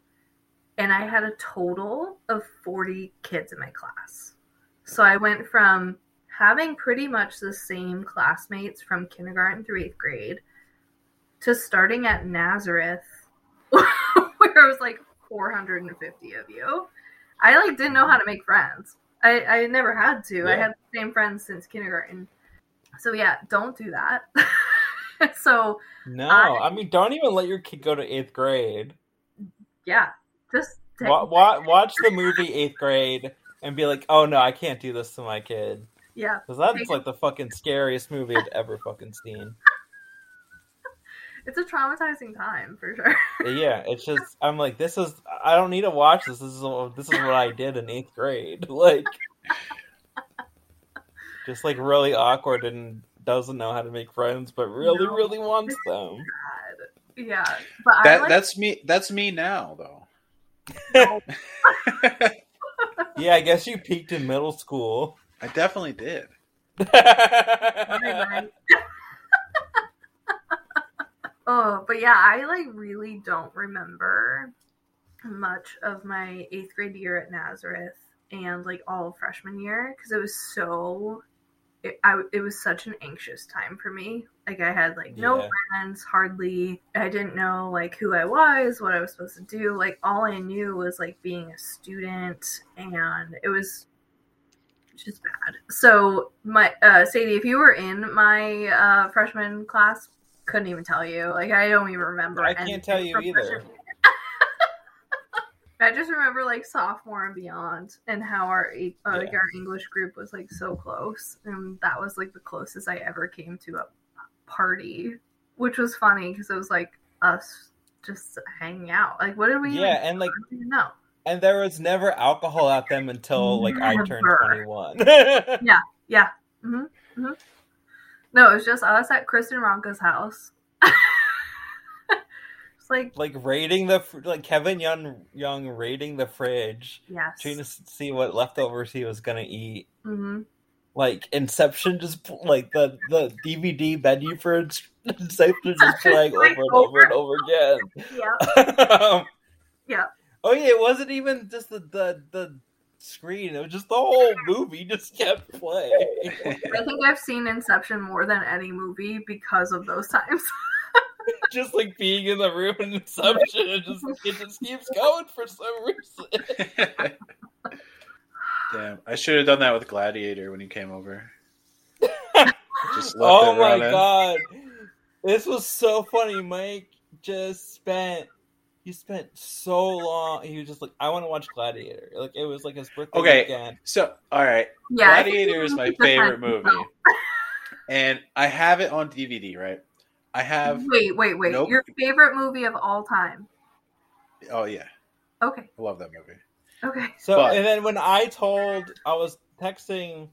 and I had a total of forty kids in my class. So I went from having pretty much the same classmates from kindergarten through eighth grade to starting at Nazareth, where it was like 450 of you. I like didn't know how to make friends. I, I never had to. I had the same friends since kindergarten. So yeah, don't do that. so No, I- I mean, don't even let your kid go to eighth grade. yeah, just Wa- wa- watch the movie Eighth Grade and be like, "Oh no, I can't do this to my kid," yeah. because that's like the fucking scariest movie I've ever fucking seen. It's a traumatizing time for sure. Yeah, it's just I'm like, this is I don't need to watch this. This is this is what I did in eighth grade. Like, just like really awkward and doesn't know how to make friends, but really, No. really wants them. God. Yeah, but That like that's me. That's me now, though. Yeah, I guess you peaked in middle school. I definitely did. Oh, but yeah, I like really don't remember much of my eighth grade year at Nazareth and like all of freshman year because it was so. It, I, it was such an anxious time for me. Like I had like no Yeah. friends, hardly. I didn't know like who I was, what I was supposed to do. Like all I knew was like being a student, and it was just bad. So my uh Sadie, if you were in my uh freshman class, couldn't even tell you. Like I don't even remember. I can't tell you either. I just remember like sophomore and beyond, and how our uh, like Yeah. our English group was like so close, and that was like the closest I ever came to a party, which was funny because it was like us just hanging out. Like, what did we? Yeah, and like, even, I don't even know. and there was never alcohol at them until like I turned twenty one. Yeah. hmm hmm No, it was just us at Kristen Ronka's house. like, like raiding the like Kevin Young Young raiding the fridge, yes. trying to see what leftovers he was gonna eat. hmm Like Inception, just like the the DVD menu for Inception, just playing over and over and over again. Yeah. Yeah. Oh yeah, it wasn't even just the the the screen; it was just the whole movie just kept playing. I think I've seen Inception more than any movie because of those times. just like being in the room in Inception, it just it just keeps going for some reason. Damn, I should have done that with Gladiator when he came over. Just left oh my running. god, this was so funny. Mike just spent he spent so long. He was just like, I want to watch Gladiator. Like it was like his birthday Okay. weekend. So, all right, yeah. Gladiator is my favorite movie, and I have it on DVD. Right, I have. Wait, wait, wait. Nope. Your favorite movie of all time? Oh yeah, Okay. I love that movie. Okay. So But- and then when I told I was texting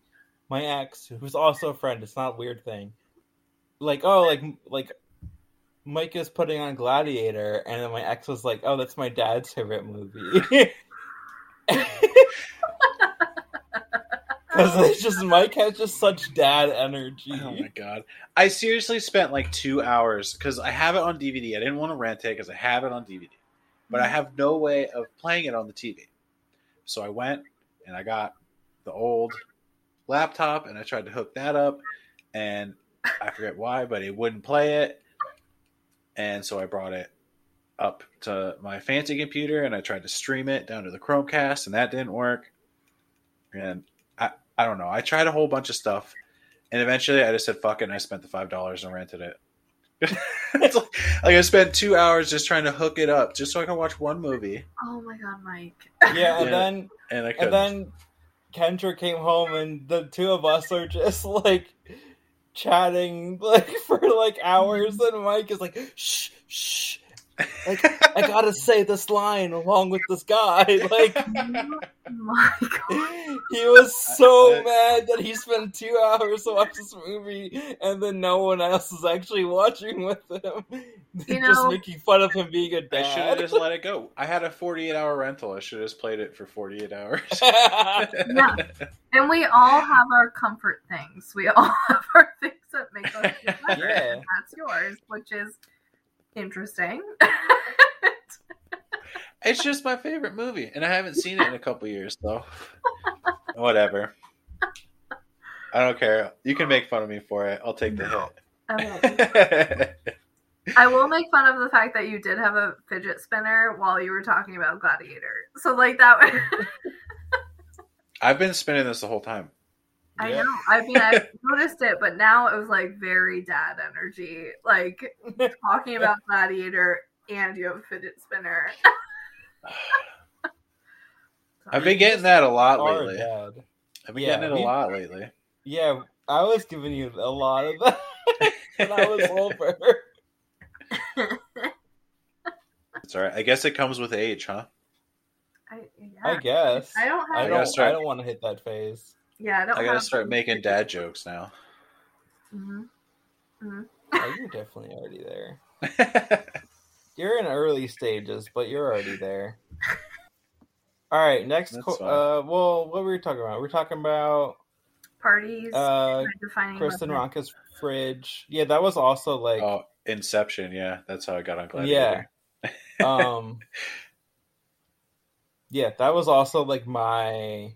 my ex, who's also a friend, it's not a weird thing. Like, oh, like like Mike is putting on Gladiator, and then my ex was like, "Oh, that's my dad's favorite movie." Because it's just Mike has just such dad energy. Oh my god, I seriously spent like two hours because I have it on DVD. I didn't want to rent it because I have it on DVD, but I mm. have no way of playing it on the TV. So I went and I got the old laptop and I tried to hook that up, and I forget why, but it wouldn't play it. And so I brought it up to my fancy computer and I tried to stream it down to the Chromecast, and that didn't work. and I I don't know. I tried a whole bunch of stuff, and eventually I just said fuck it, and I spent the five dollars and rented it. like, like I spent two hours just trying to hook it up just so I can watch one movie, Oh my god, Mike. Yeah, and Yeah. then and I and couldn't. then Kendra came home, and the two of us are just like chatting like for like hours, mm-hmm. and Mike is like, "Shh, shh." Like I gotta say this line along with this guy. Like Oh my god. he was so I- mad that he spent two hours to watch this movie, and then no one else is actually watching with him. You just know- making fun of him being a I should have just let it go. I had a 48 hour rental. I should have just played it for 48 hours. Yeah. And we all have our comfort things. We all have our things that make us feel better. Yeah. That's yours, which is interesting. It's just my favorite movie, and I haven't seen it in a couple years, though. Whatever. I don't care. You can make fun of me for it. I'll take the okay. hit. I will make fun of the fact that you did have a fidget spinner while you were talking about Gladiator. So like that I've been spinning this the whole time. I Yeah. know. I mean I noticed it, but now it was like very dad energy. Like talking about Gladiator and you have a fidget spinner. I've been getting that a lot Our lately. dad. I've been Yeah, getting it a lot lately. Yeah, I was giving you a lot of that when I was older. It's all right. I guess it comes with age, huh? I, yeah. I guess. I don't have I I gotta don't. start- I don't want to hit that phase. Yeah, I don't I gotta have start the- making dad jokes now. Mhm. Oh, you're definitely already there. You're in early stages, but you're already there. All right, next. That's Co- uh, well, what were we talking about? We're talking about Parties. uh, Kristen weapons. Ronka's fridge. Yeah, that was also like, oh, Inception. Yeah, that's how I got on Gladiator. um, yeah, that was also like my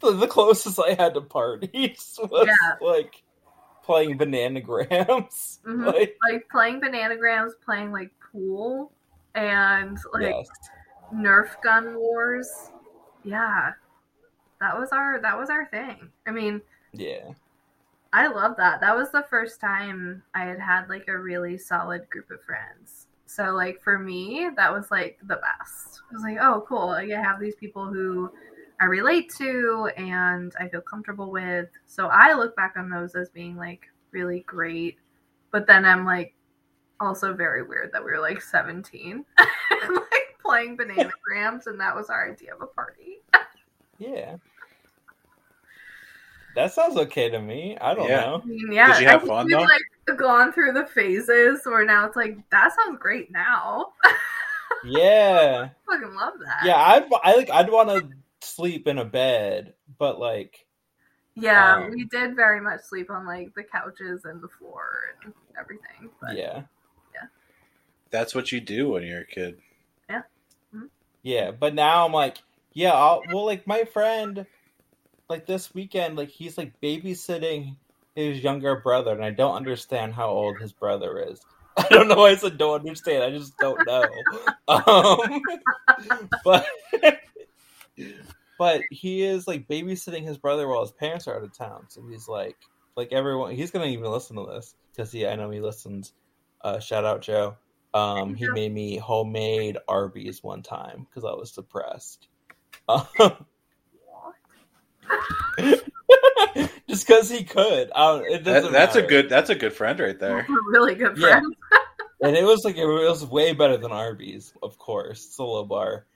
the, the closest I had to parties was Yeah. like playing bananagrams. Mhm. Like, like playing bananagrams, playing like pool, and like yes, Nerf gun wars. Yeah, that was our that was our thing. I mean, yeah, I love that. That was the first time I had had like a really solid group of friends. So like for me, that was like the best. I was like, oh cool, like, I have these people who I relate to and I feel comfortable with. So I look back on those as being like really great. But then I'm like also very weird that we were like 17 and like playing bananagrams and that was our idea of a party. yeah. That sounds okay to me. I don't Yeah. know. I mean, yeah, Did you have I think fun, we've, though? like gone through the phases where now it's like that sounds great now. Yeah, fucking love that. yeah. I'd I like I'd want to sleep in a bed, but like yeah. Um, we did very much sleep on like the couches and the floor and everything. But yeah, yeah, That's what you do when you're a kid. yeah. Yeah. But now I'm like, yeah. I'll, well, like my friend, like this weekend, like he's like babysitting his younger brother, and I don't understand how old his brother is. I don't know why I said don't understand. I just don't know. um, but but he is like babysitting his brother while his parents are out of town. So he's like, like everyone, he's gonna even listen to this because he, I know he listens. Uh, shout out Joe. Um, he made me homemade Arby's one time because I was depressed. Um, just because he could. I don't, it That, doesn't. that's a good. That's a good friend right there. we're really good Yeah. And it was like it was way better than Arby's, of course. It's a low bar.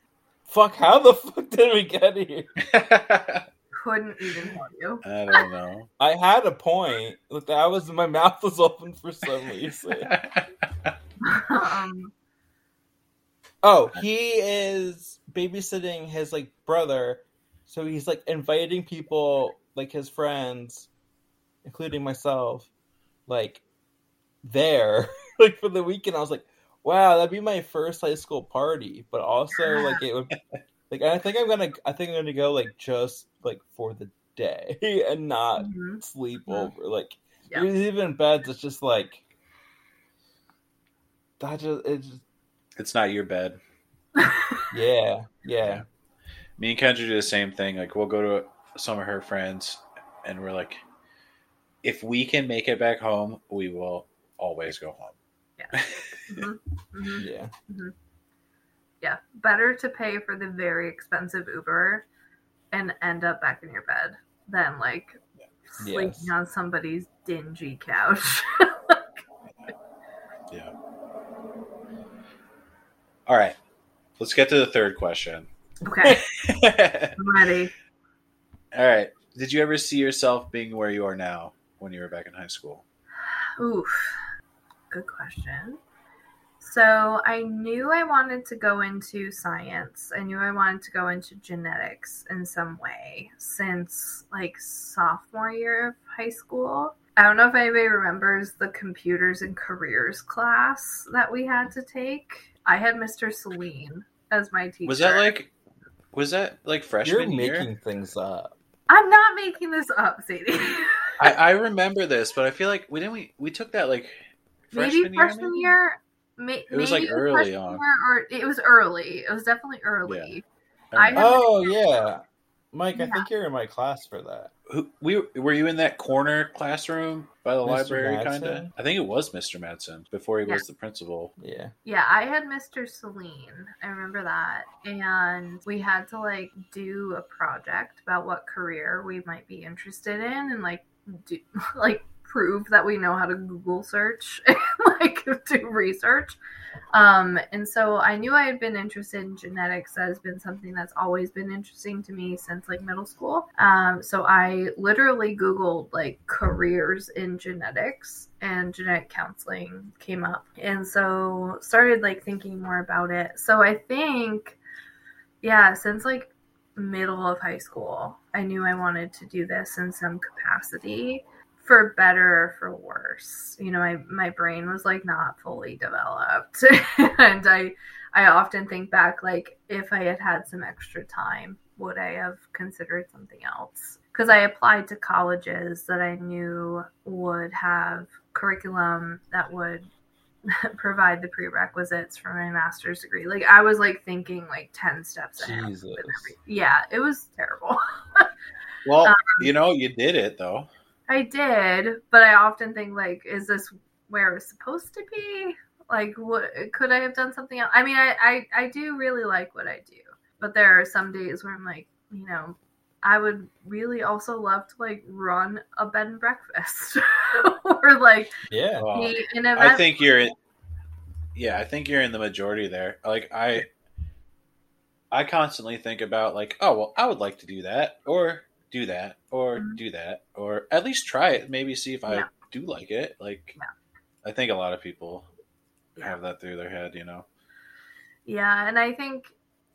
Fuck! How the fuck did we get here? Couldn't even tell you. I don't know. I had a point. Look, I was my mouth was open for some reason. um, Oh, he is babysitting his like brother, so he's like inviting people, like his friends, including myself, like there, like for the weekend. I was like, wow, that'd be my first high school party, but also like it would, like I think I'm gonna, I think I'm gonna go like just like for the day and not mhm. sleep Mhm. over. Like Yeah. even beds, it's just like that. Just it just It's not your bed. yeah, yeah. Me and Kendra do the same thing. Like we'll go to some of her friends, and we're like, if we can make it back home, we will always go home. Yeah. Hmm hmm Yeah. Yeah. Better to pay for the very expensive Uber and end up back in your bed than like sleeping Yes. on somebody's dingy couch. Yeah. All right. Let's get to the third question. okay. I'm ready. right. Did you ever see yourself being where you are now when you were back in high school? Oof. Good question. So I knew I wanted to go into science. I knew I wanted to go into genetics in some way since like sophomore year of high school. I don't know if anybody remembers the computers and careers class that we had to take. I had Mr. Celine as my teacher. Was that like was that like freshman You're freshman making year? things up. I'm not making this up, Sadie. I, I remember this, but I feel like we didn't we we took that like freshman maybe year. freshman maybe? year. May, It was, like, early on. or it was early. It was definitely early. I I Oh yeah, Mike. I think you're in my class for that. Who, we were you in that corner classroom by the Mr. library, kind of? I think it was Mr. Madsen before he Yeah. was the principal. Yeah. Yeah, I had Mr. Celine. I remember that. And we had to like do a project about what career we might be interested in and like do like prove that we know how to Google search and like do research. Um, and so I knew I had been interested in genetics. That has been something that's always been interesting to me since like middle school. Um, so I literally Googled like careers in genetics and genetic counseling came up. And so started like thinking more about it. So I think, yeah, since like middle of high school, I knew I wanted to do this in some capacity for better or for worse. You know, my, my brain was like not fully developed. and I I often think back like if I had had some extra time, would I have considered something else? Because I applied to colleges that I knew would have curriculum that would provide the prerequisites for my master's degree. Like I was like thinking like 10 steps ahead. Jesus. with Yeah, it was terrible. Well, Um, you know, you did it though. I did, but I often think like, is this where it was supposed to be? Like, what could I have done something else? I mean, I, I I do really like what I do, but there are some days where I'm like, you know, I would really also love to like run a bed and breakfast or like Yeah. Well, an event. I think you're in, yeah, I think you're in the majority there. Like I I constantly think about like, oh well, I would like to do that or do that or Mhm. do that or at least try it, maybe see if I Yeah. do like it. Like Yeah. I think a lot of people Yeah. have that through their head, you know. Yeah, and I think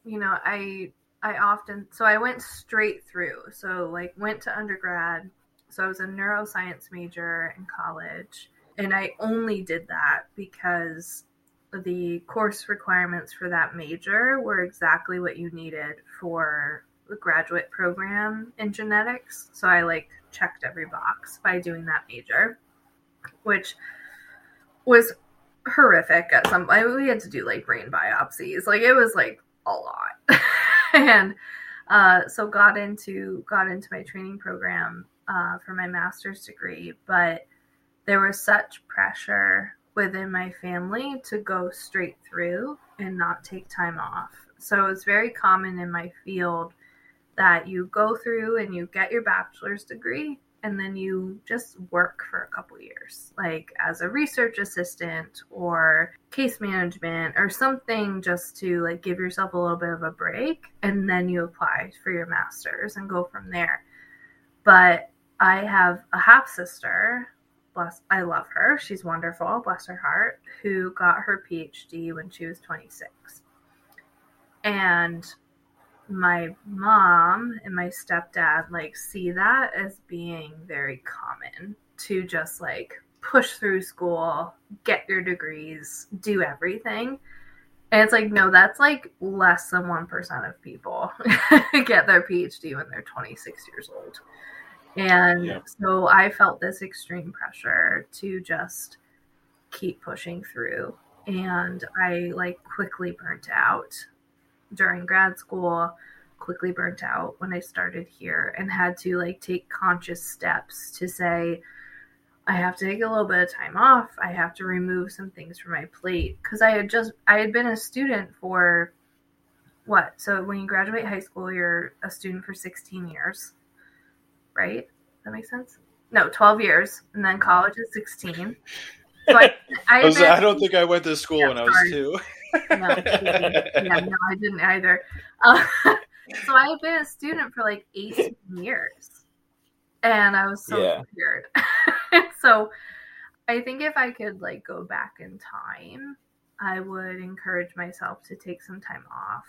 you know, I I often so I went straight through. So like went to undergrad. So I was a neuroscience major in college, and I only did that because the course requirements for that major were exactly what you needed for graduate program in genetics. So I like checked every box by doing that major, which was horrific at some I, we had to do like brain biopsies like it was like a lot and uh, so got into got into my training program uh, for my master's degree but there was such pressure within my family to go straight through and not take time off so it's very common in my field that you go through and you get your bachelor's degree and then you just work for a couple years, like as a research assistant or case management or something just to like give yourself a little bit of a break and then you apply for your masters and go from there. But I have a half sister, bless I love her. She's wonderful, bless her heart, who got her PhD when she was 26. And my mom and my stepdad like see that as being very common to just like push through school, get your degrees, do everything. And it's like, no, that's like less than 1% of people get their PhD when they're 26 years old. And Yeah. so I felt this extreme pressure to just keep pushing through. And I like quickly burnt out during grad school quickly burnt out when I started here and had to like take conscious steps to say, I have to take a little bit of time off. I have to remove some things from my plate because I had just I had been a student for what? So when you graduate high school, you're a student for 16 years, right? That makes sense. No, 12 years, and then college is 16. So I, I, I, was, I don't think I went to school Yeah, when I was sorry. two. No, yeah, no, I didn't either. Uh, so I had been a student for like 18 years, and I was so Yeah. weird. so I think if I could like go back in time, I would encourage myself to take some time off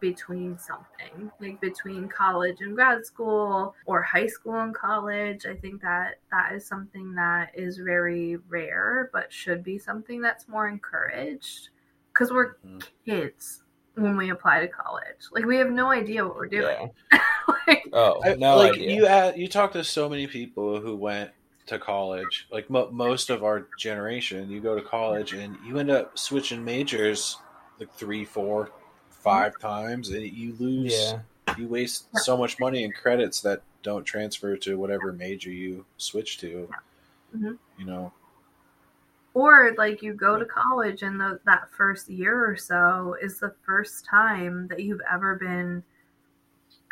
between something like between college and grad school or high school and college i think that that is something that is very rare but should be something that's more encouraged because we're Mhm. kids when we apply to college like we have no idea what we're doing Yeah. like, Oh, no like idea. you, uh, you talk to so many people who went to college. Like mo- most of our generation, you go to college and you end up switching majors like three, four, five times, and you lose. yeah. You waste so much money and credits that don't transfer to whatever major you switch to. Mhm. You know, or like you go to college and the, that first year or so is the first time that you've ever been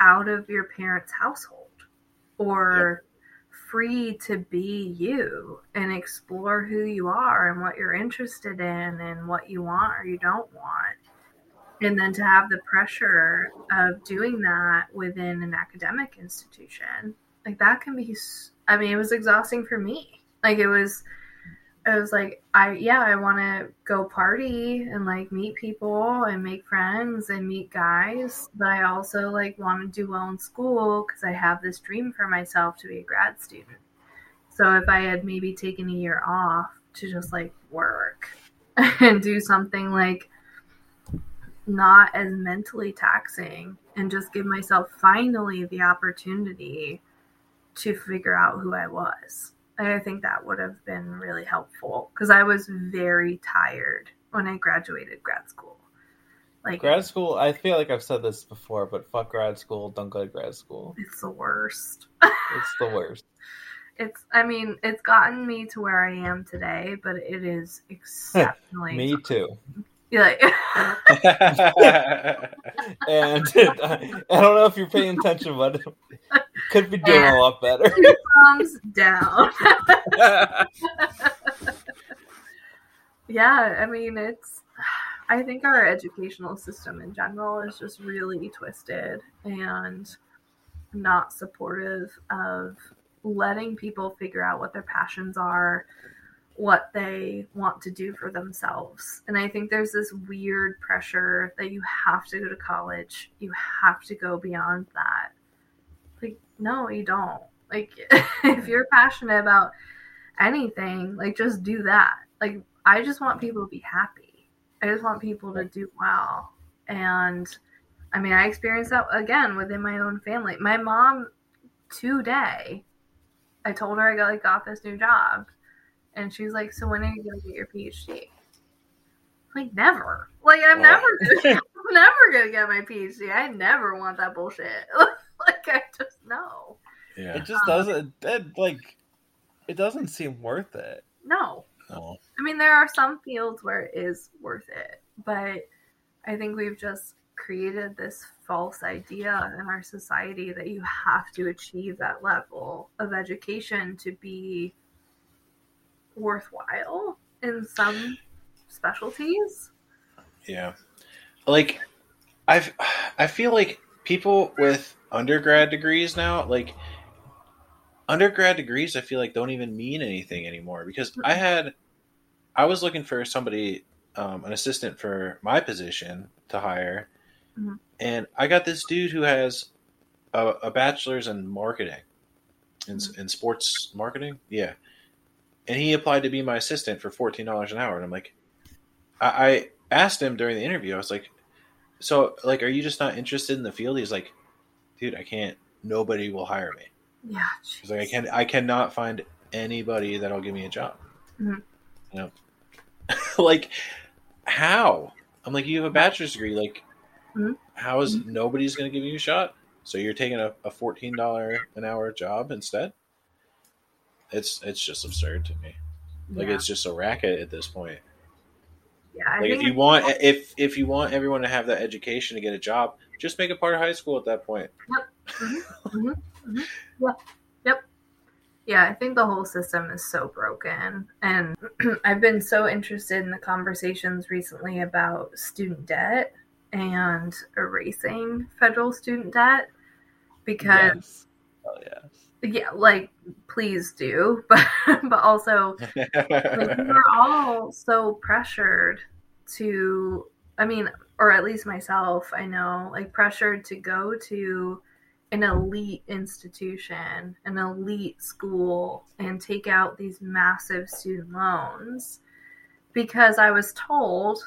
out of your parents household or free to be you and explore who you are and what you're interested in and what you want or you don't want. And then to have the pressure of doing that within an academic institution like that can be i mean it was exhausting for me. Like it was I was like, I yeah, I want to go party and like meet people and make friends and meet guys, but I also like want to do well in school because I have this dream for myself to be a grad student. So if I had maybe taken a year off to just like work and do something like not as mentally taxing and just give myself finally the opportunity to figure out who I was. I think that would have been really helpful because I was very tired when I graduated grad school. Like Grad school, I feel like I've said this before, but fuck grad school. Don't go to grad school. it's the worst. It's the worst. It's I mean, it's gotten me to where I am today, but it is exceptionally Me too. Yeah, like, And I don't know if you're paying attention, but could be doing a lot better. thumbs down. yeah, I mean, it's. I think our educational system in general is just really twisted and not supportive of letting people figure out what their passions are, what they want to do for themselves. And I think there's this weird pressure that you have to go to college, you have to go beyond that. Like, no, you don't. Like, if you're passionate about anything, like, just do that. Like, I just want people to be happy. I just want people to do well. And I mean, I experienced that again within my own family. My mom, today, I told her I got like got this new job, and she's like, "So when are you gonna get your PhD?" Like never. Like I'm Wow. never, gonna, I'm never gonna get my PhD. I never want that bullshit. like I just know. yeah. It just doesn't. It, like, it doesn't seem worth it. No. No. I mean, there are some fields where it is worth it, but I think we've just created this false idea in our society that you have to achieve that level of education to be worthwhile in some specialties. Yeah. Like I've I feel like people with undergrad degrees now, like undergrad degrees I feel like don't even mean anything anymore because I had I was looking for somebody um, an assistant for my position to hire Mhm. and I got this dude who has a, a bachelor's in marketing in, in sports marketing yeah and he applied to be my assistant for $14 an hour and I'm like I, I asked him during the interview. I was like, "So, like, are you just not interested in the field?" He's like, "Dude, I can't. Nobody will hire me." Yeah. He's like, "I can. I cannot find anybody that'll give me a job." Mhm. You know, like, how? I'm like, you have a bachelor's degree. Like, Mhm. How is nobody's going to give you a shot? So you're taking a, a fourteen dollar an hour job instead? It's it's just absurd to me. Like yeah. it's just a racket at this point. yeah, I Like if you want if if you want everyone to have that education to get a job, just make it part of high school at that point. Yep. Mm-hmm. Mm-hmm. Mm-hmm. Yep. Yeah, I think the whole system is so broken. And I've been so interested in the conversations recently about student debt and erasing federal student debt because Yes. Oh yes. Yeah, like please do, but but also like, we're all so pressured to i mean or at least myself i know like pressured to go to an elite institution an elite school and take out these massive student loans. Because i was told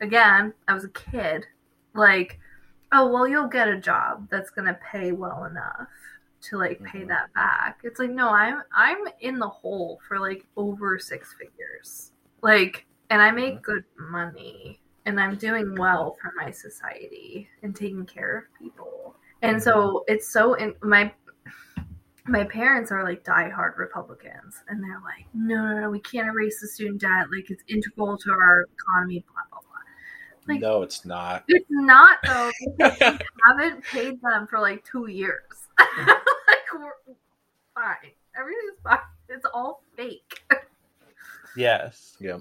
again i was a kid like oh well you'll get a job that's going to pay well enough to like pay Mhm. that back it's like no i'm i'm in the hole for like over six figures like and i make mm-hmm. good money and i'm doing well for my society and taking care of people and so mm-hmm. it's so in my my parents are like diehard Republicans, and they're like, no, no, no, we can't erase the student debt. Like it's integral to our economy. Blah blah blah. Like- no, it's not. It's not though. We haven't paid them for like two years. Mm. Like we're fine. Everything's fine. It's all fake. Yes. Yeah,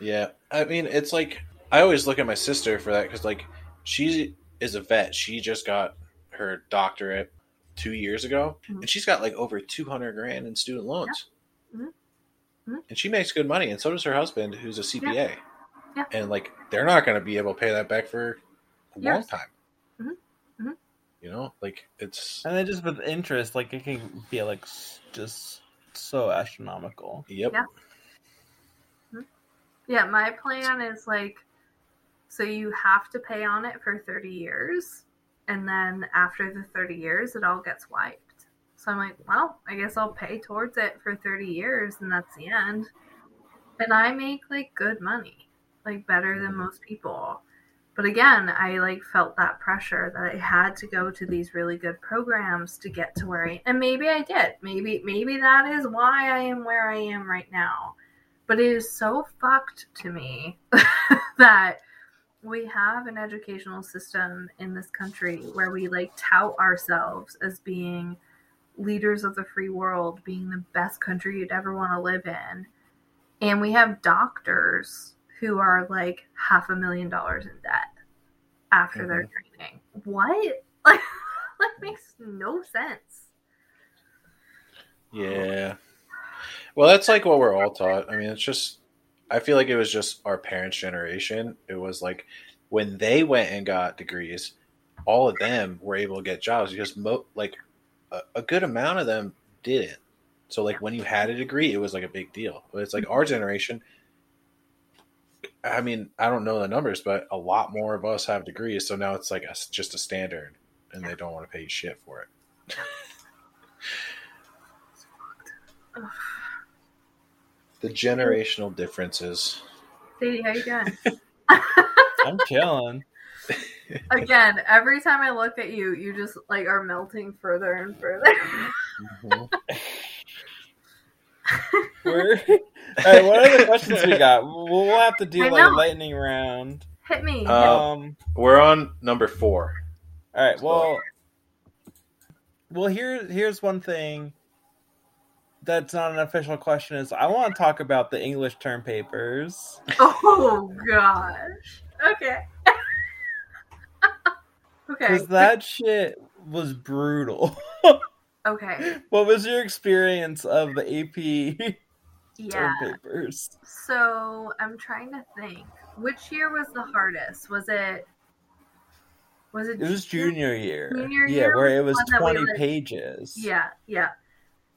yeah. I mean, it's like I always look at my sister for that because, like, she is a vet. She just got her doctorate two years ago, Mhm. and she's got like over two hundred grand in student loans, Mhm. Mhm. and she makes good money. And so does her husband, who's a CPA. Yeah. And like, they're not going to be able to pay that back for a long time. You know, like it's And then just with interest, like it can be like just so astronomical. yep. Yeah. Mm-hmm. Yeah, my plan is like so you have to pay on it for 30 years and then after the 30 years it all gets wiped. So I'm like, well, I guess I'll pay towards it for 30 years and that's the end. And I make like good money, like better than mm-hmm. most people. But again, I like felt that pressure that I had to go to these really good programs to get to where I and maybe I did. Maybe maybe that is why I am where I am right now. But it is so fucked to me that we have an educational system in this country where we like tout ourselves as being leaders of the free world, being the best country you'd ever want to live in. And we have doctors who are like half a million dollars in debt after their mm-hmm. training. What? Like that makes no sense. Yeah. Well, that's like what we're all taught. I mean, it's just, I feel like it was just our parents' generation. It was like when they went and got degrees, all of them were able to get jobs because, mo- like, a, a good amount of them didn't. So, like, when you had a degree, it was like a big deal. But it's like our mm-hmm. generation, I mean, I don't know the numbers, but a lot more of us have degrees. So now it's like a, just a standard and they don't want to pay you shit for it. The generational differences. Sadie, how you doing? I'm chilling. Again, every time I look at you, you just like are melting further and further. Mhm. We're... All right, what other questions we got? We'll, we'll have to do I like a know. lightning round. Hit me. Uh, um. We're on number four. All right. Well. Well, here here's one thing. That's not an official question. Is I want to talk about the English term papers. oh gosh. Okay. okay. Because that shit was brutal. Okay. what was your experience of the AP Yeah. term papers? So I'm trying to think. Which year was the hardest? Was it? Was it? It was junior year. Junior yeah, year where it was was the one that we, twenty pages. Yeah. Yeah.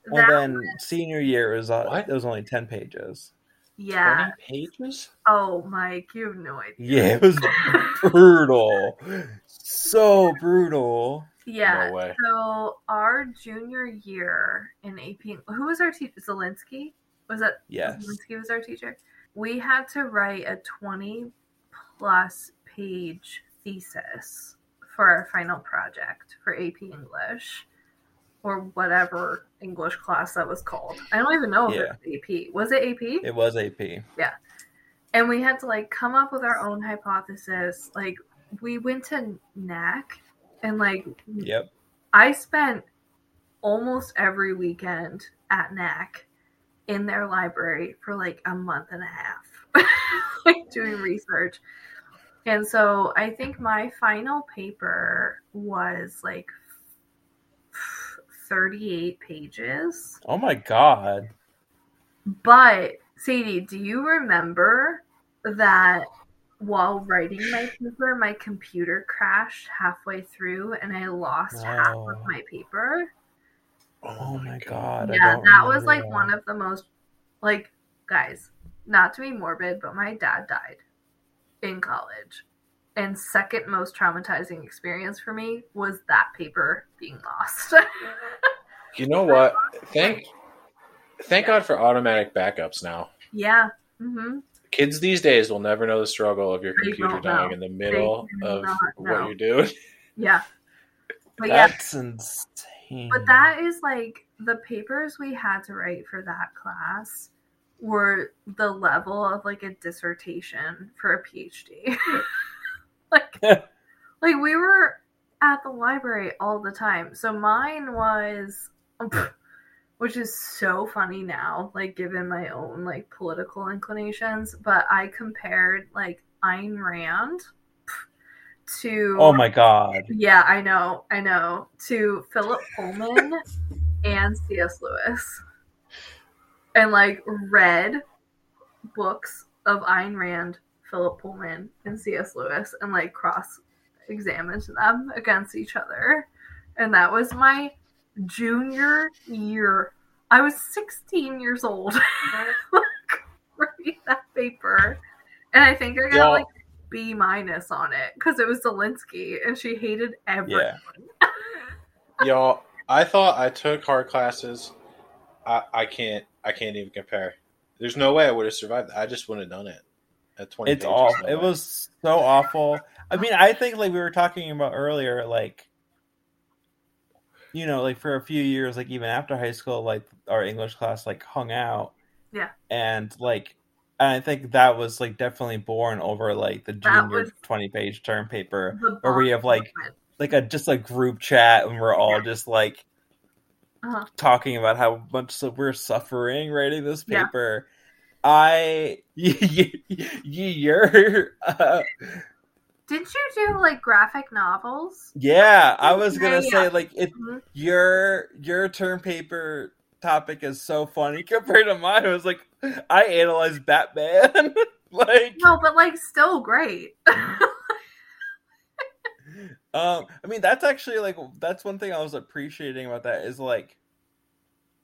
Well, That then was- senior year was uh, What? it was only ten pages. yeah. Twenty pages? Oh, Mike, you have no idea. Yeah, it was brutal. So brutal. Yeah. No way. So our junior year in AP, who was our teacher? Zelensky. Was that Yes. He was our teacher? we had to write a 20 plus page thesis for our final project for AP English or whatever English class that was called. I don't even know if Yeah. it was AP. Was it AP? It was AP. Yeah. And we had to like come up with our own hypothesis. Like we went to NAC and like Yep. I spent almost every weekend at NAC in their library for like a month and a half, like doing research. And so I think my final paper was like 38 pages. Oh my god. But Sadie, do you remember that while writing my paper, my computer crashed halfway through and I lost half of my paper? Oh my god. Yeah, don't that was like that. one of the most like guys, not to be morbid, but my dad died in college. And second most traumatizing experience for me was that paper being lost. You know what? Thank thank God for automatic backups now. yeah. hmm Kids these days will never know the struggle of your They computer dying know. in the middle of not what you're doing. Yeah. But yeah, That's But that is like the papers we had to write for that class were the level of like a dissertation for a PhD. like like we were at the library all the time. So mine was which is so funny now, like given my own like political inclinations, but I compared like Ayn Rand to Oh my god. yeah, I know, I know. To Philip Pullman and C.S. Lewis. And like read books of Ayn Rand, Philip Pullman, and C.S. Lewis and like cross examined them against each other. And that was my junior year. I was 16 years old. like, that paper. And I think I got Y'all- like B minus on it because it was Zelensky and she hated everyone. Yeah. Y'all, I thought I took hard classes. I, I can't I can't even compare. There's no way I would have survived. I just wouldn't have done it. At 20 It's pages, awful. no It way. was so awful. I mean, I think like we were talking about earlier, like you know, like for a few years, like even after high school, like our English class like hung out. Yeah. And like and I think that was like definitely born over like the junior twenty page term paper. where we have, like, moment. Like a just a group chat and we're all just like Uh-huh. talking about how much so we're suffering writing this Yeah. paper. I you, you're uh, Did you do like graphic novels? yeah. I was gonna yeah. say like it. Mhm. Your your term paper topic is so funny compared to mine. I was like, I analyzed Batman. like, No, but like still great. um, I mean, that's actually like that's one thing I was appreciating about that is like,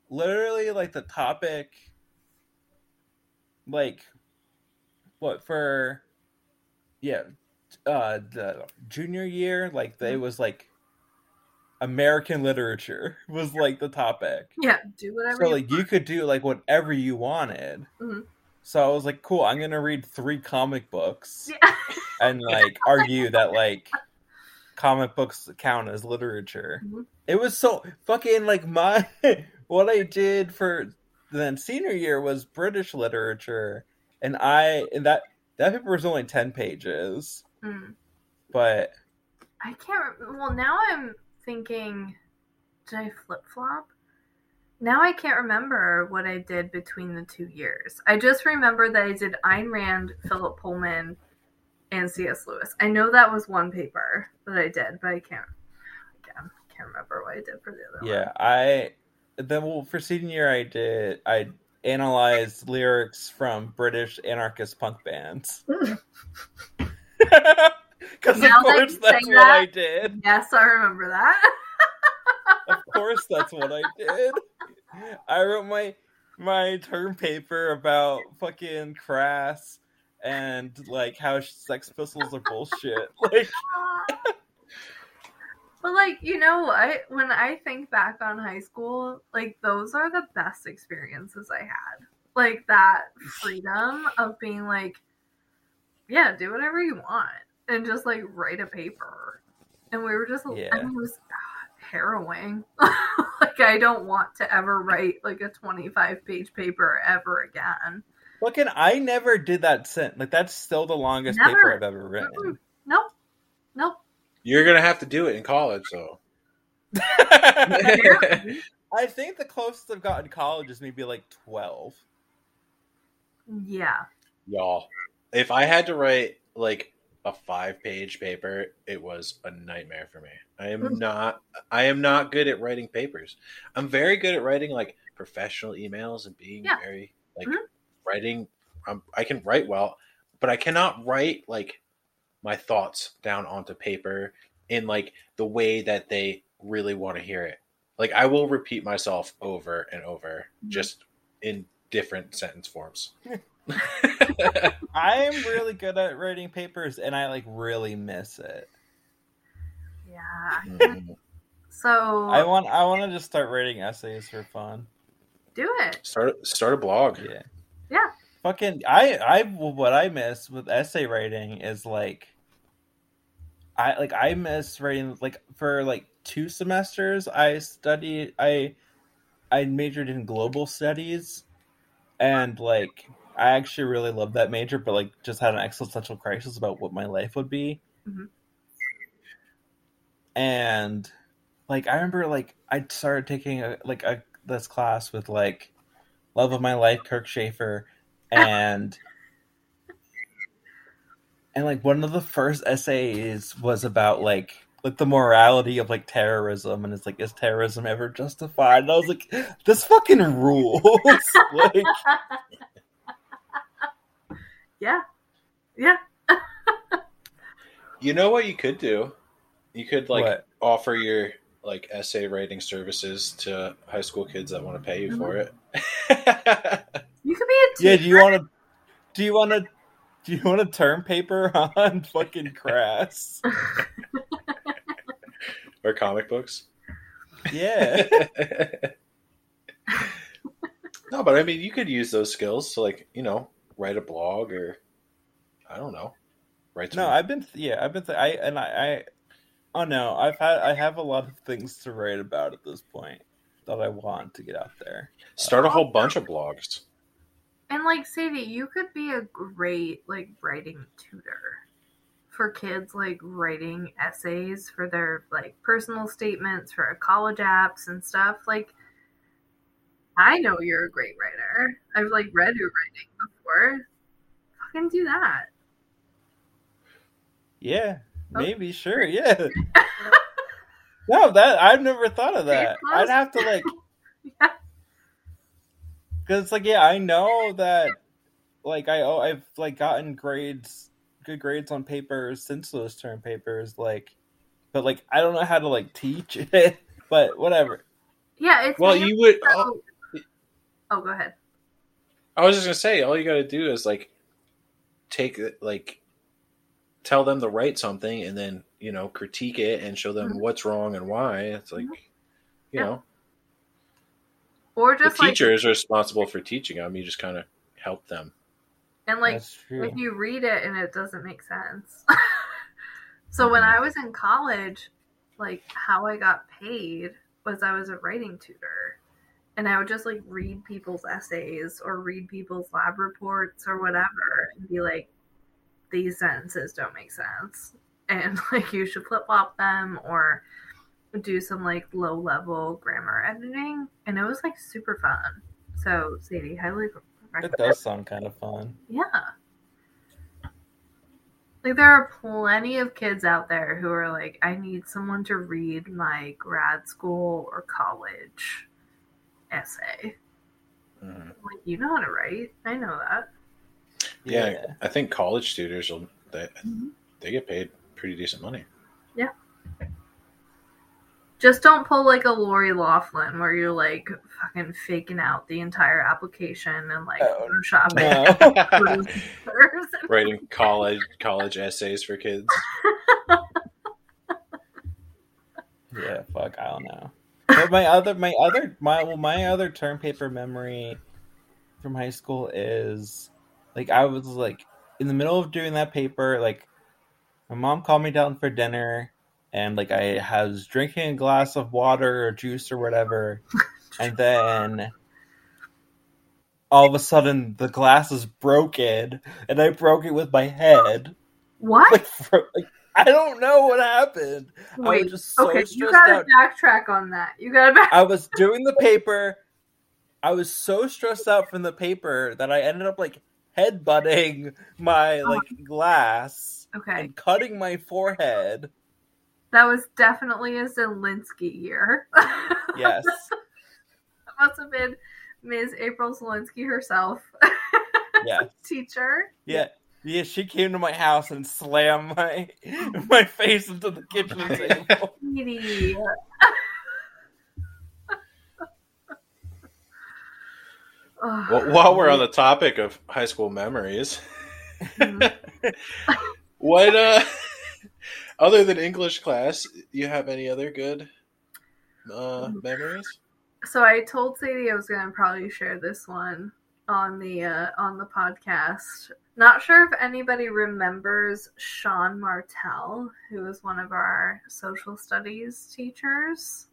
literally like the topic, like, what for? Yeah, uh, the junior year, like they Mhm. was like. American literature was like the topic. yeah, do whatever. so you like you could do like whatever you wanted Mhm. so i was like cool i'm gonna read three comic books Yeah. and like argue that like comic books count as literature Mhm. it was so fucking like my what i did for then senior year was british literature and i and that that paper was only 10 pages Mm. but I can't. Well, now I'm thinking, did I flip flop? Now I can't remember what I did between the two years. I just remember that I did Ayn Rand, Philip Pullman, and C.S. Lewis. I know that was one paper that I did, but I can't. Again, can't remember what I did for the other yeah i then well for senior year i did i analyzed lyrics from british anarchist punk bands one. because of Now that course that's what i did. yes, I remember that. of course that's what i did. I wrote my my term paper about fucking crass and like how sex pistols are bullshit like but like you know what? When i think back on high school like those are the best experiences i had. Like that freedom of being like, yeah, do whatever you want and just like write a paper. And we were just, Yeah. I mean, it was ah, harrowing. like, I don't want to ever write like a 25 page paper ever again. Fucking, I never did that since. Like, that's still the longest Never. paper I've ever written. Mm-mm. Nope. Nope. You're gonna have to do it in college, though. I think the closest I've gotten college is maybe like 12. yeah. Y'all, if I had to write like a five-page paper, it was a nightmare for me. I am Mm. not. I am not good at writing papers. I'm very good at writing like professional emails and being Yeah. very like Mhm. writing. Um, I can write well, but I cannot write like my thoughts down onto paper in like the way that they really want to hear it. Like I will repeat myself over and over, Mhm. just in different sentence forms. I am really good at writing papers and I like really miss it. Yeah. Mhm. So I want I want to just start writing essays for fun. do it. Start start a blog. Yeah. Yeah. Fucking I I what I miss with essay writing is like I like I miss writing like for like two semesters I studied I I majored in global studies and like I actually really loved that major but like just had an existential crisis about what my life would be. Mhm. And like I remember like I started taking a like a this class with like love of my life Kirk Schaefer and and like one of the first essays was about like like the morality of like terrorism and it's like is terrorism ever justified and i was like this fucking rules like yeah. Yeah. You know what you could do? You could like What? offer your like essay writing services to high school kids that want to pay you for mm-hmm. it. You could be a yeah do you want to do you want to do you want a term paper on fucking crass or comic books. yeah no, but I mean, you could use those skills to like you know write a blog or I don't know, write. no some- i've been yeah i've been th- i and i i oh no i've had i have a lot of things to write about at this point that i want to get out there start a uh, whole bunch of blogs. And like Sadie, you could be a great like writing tutor for kids like writing essays for their like personal statements for college apps and stuff. Like I know you're a great writer. I've like read your writing before. Fucking do that. Yeah, Oh. maybe, sure, yeah. no, that I've never thought of that. I'd have to like, Yeah. because it's like, yeah, I know that, like, I oh, I've like gotten grades, good grades on papers since those term papers, like, but like, I don't know how to like teach it. But whatever. Yeah, it's Well, you would. so- uh, Oh, go ahead. I was just gonna say, all you got to do is like take it, like tell them to write something, and then you know critique it and show them Mhm. what's wrong and why. It's like Mhm. you Yeah. know Or the just like teacher is responsible for teaching them. You just kind of help them. and like if you read it and it doesn't make sense. so when I was in college, like how I got paid was I was a writing tutor. And I would just like read people's essays or read people's lab reports or whatever and be like, these sentences don't make sense. And like you should flip flop them or do some like low level grammar editing. And it was like super fun. So Sadie, highly recommend It does sound kind of fun. yeah. Like there are plenty of kids out there who are like, I need someone to read my grad school or college essay. Mhm. Like you know how to write. I know that. Yeah. I think college tutors will they Mhm. they get paid pretty decent money. Yeah. Just don't pull like a Lori Loughlin where you're like fucking faking out the entire application and like Oh, photoshopping. No. Writing college college essays for kids. Yeah, fuck, I don't know. My other, my other, my well, my other term paper memory from high school is like I was like in the middle of doing that paper, like my mom called me down for dinner and like I was drinking a glass of water or juice or whatever, and then all of a sudden the glass is broken and I broke it with my head. What? Like, fro- like I don't know what happened. I Wait. was just so okay, you gotta out. backtrack on that. You gotta back. I was doing the paper. I was so stressed out from the paper that I ended up like headbutting my oh. like glass Okay, and cutting my forehead. that was definitely a Zelinsky year. Yes. that must have been Ms. April Zelinsky herself, yes. teacher. Yeah. Yeah, she came to my house and slammed my my face into the kitchen table. Well, while we're on the topic of high school memories, Mhm. what uh, other than English class, you have any other good uh, memories? so I told Sadie I was gonna probably share this one on the uh, on the podcast. Not sure if anybody remembers Sean Martell, who was one of our social studies teachers.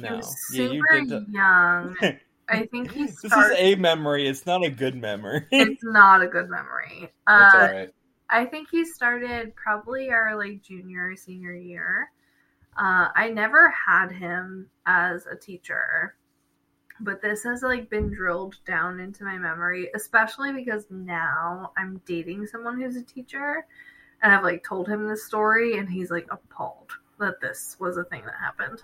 He No. was Yeah, super you did. young. I think he started... This is a memory. It's not a good memory. it's not a good memory. That's Uh, all right. I think he started probably our like junior or senior year. Uh, I never had him as a teacher, but this has like been drilled down into my memory, especially because now I'm dating someone who's a teacher, and I've like told him this story, and he's like appalled that this was a thing that happened.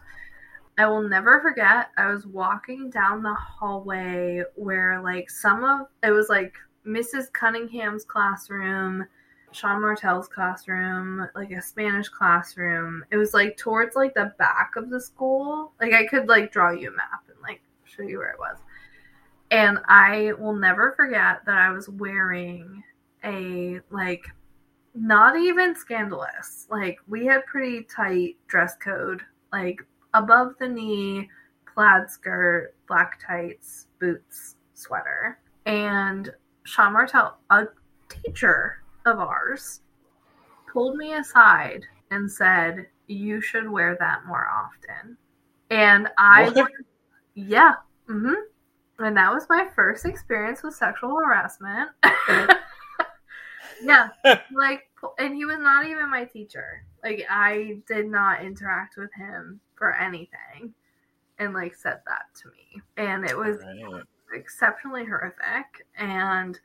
I will never forget. I was walking down the hallway where like some of it was like Mrs. Cunningham's classroom, Sean Martell's classroom, like a Spanish classroom. It was like towards like the back of the school. Like I could like draw you a map show you where it was. And I will never forget that I was wearing a like not even scandalous. Like we had pretty tight dress code, like above the knee, plaid skirt, black tights, boots, sweater. And Sean Martell, a teacher of ours, pulled me aside and said, You should wear that more often. And I, What? Yeah, hmm and that was my first experience with sexual harassment. yeah, like, and he was not even my teacher. Like, I did not interact with him for anything, and like said that to me, and it was Right. exceptionally horrific. And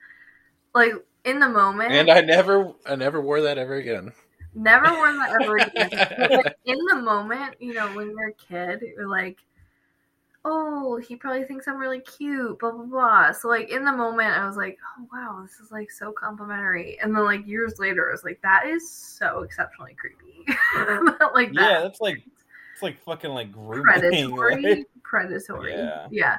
like in the moment, And I never, I never wore that ever again. never wore that ever again. Like, in the moment, you know, when you're a kid, you're like, oh, he probably thinks I'm really cute, blah blah blah. So like in the moment, I was like, oh wow, this is like so complimentary. And then like years later, I was like, that is so exceptionally creepy. like that. yeah, that that's like it's like fucking like grooming. predatory, like- predatory. Yeah. yeah.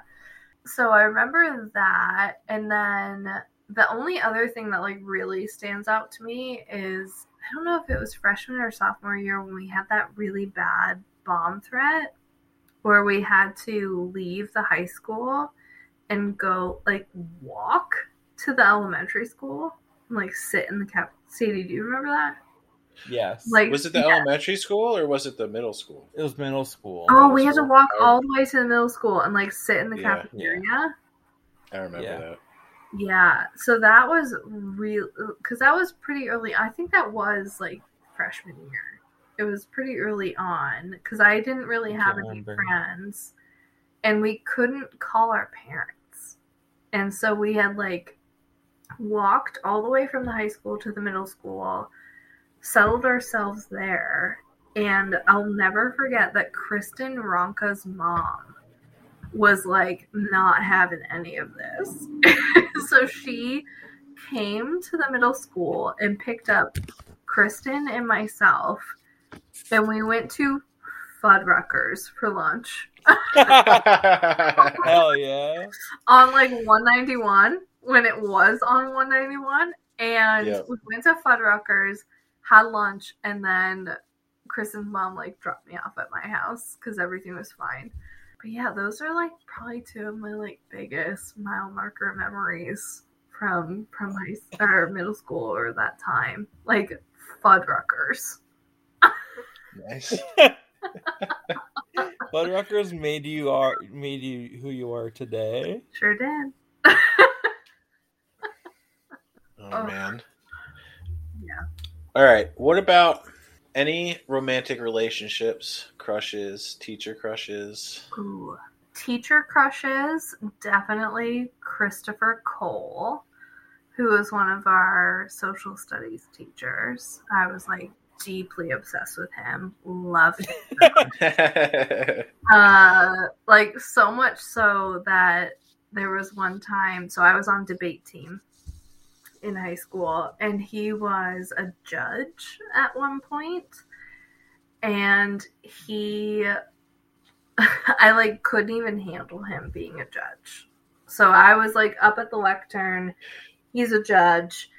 So I remember that, and then the only other thing that like really stands out to me is I don't know if it was freshman or sophomore year when we had that really bad bomb threat where we had to leave the high school and go like walk to the elementary school and like sit in the cap. Sadie, do you remember that? Yes. Like Was it the yeah. elementary school or was it the middle school? it was middle school. Oh, we had to walk Oh. all the way to the middle school and like sit in the Yeah. cafeteria. I remember Yeah. that. Yeah, so that was real because that was pretty early. I think that was like freshman year. It was pretty early on because I didn't really have any friends, and we couldn't call our parents, and so we had like walked all the way from the high school to the middle school, settled ourselves there, and I'll never forget that Kristen Ronka's mom was like not having any of this. so she came to the middle school and picked up Kristen and myself, and we went to Fuddruckers for lunch Hell yeah. on like 191 when it was on 191. And Yeah. we went to Fuddruckers, had lunch, and then Kristen's mom like dropped me off at my house because everything was fine. But yeah, those are like probably two of my like biggest mile marker memories from from high or middle school or that time. Like Fuddruckers. Nice. Fuddruckers made you are made you who you are today. Sure did. Oh, Oh. man. Yeah. All right. What about any romantic relationships, crushes, teacher crushes? Ooh. Teacher crushes, definitely Christopher Cole, who was one of our social studies teachers. I was like deeply obsessed with him. Loved him. Uh, like so much so that there was one time, so I was on debate team in high school, and he was a judge at one point, and he, I like couldn't even handle him being a judge. So I was like up at the lectern. He's a judge,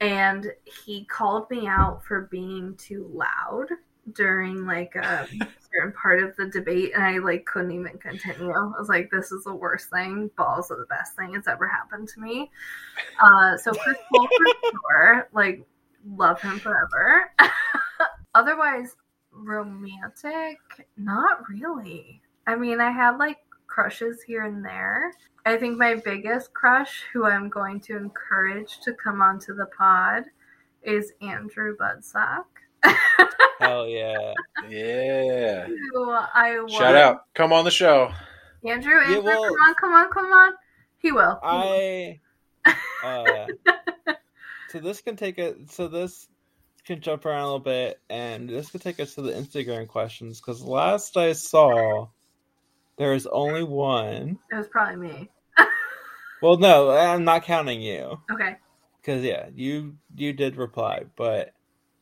and he called me out for being too loud during like a certain part of the debate and I like couldn't even continue. I was like, this is the worst thing. Balls are the best thing that's ever happened to me. Uh so Chris Paul for sure, like love him forever. Otherwise, romantic, not really. I mean, I had like crushes here and there. I think my biggest crush, who I'm going to encourage to come onto the pod, is Andrew Budsock. Hell yeah. yeah. who I was. Shout out. Come on the show. Andrew, Andrew, well- come on, come on, come on. He will. I uh so this can take a so this can jump around a little bit and this could take us to the Instagram questions because last I saw there is only one. it was probably me. Well no, I'm not counting you. Okay. Because yeah, you you did reply, but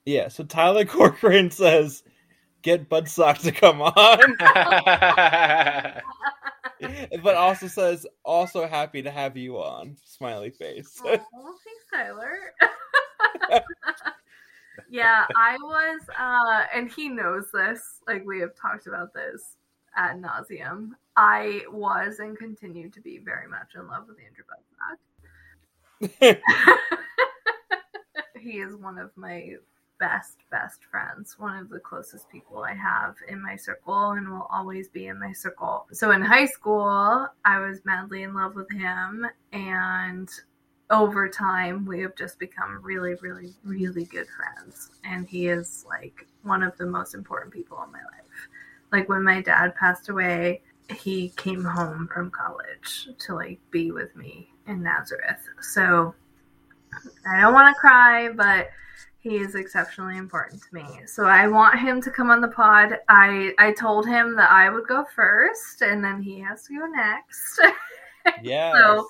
yeah. So Tyler Corcoran says, "Get Budsock to come on," but also says, "Also happy to have you on." Smiley face. Oh, thanks, Tyler. yeah, I was, uh, and he knows this. Like we have talked about this ad nauseum. I was and continue to be very much in love with Andrew Budsock. he is one of my best best friends one of the closest people i have in my circle and will always be in my circle so in high school i was madly in love with him and over time we have just become really really really good friends and he is like one of the most important people in my life like when my dad passed away he came home from college to like be with me in nazareth so I don't want to cry, but he is exceptionally important to me. So I want him to come on the pod. I I told him that I would go first, and then he has to go next. yeah. so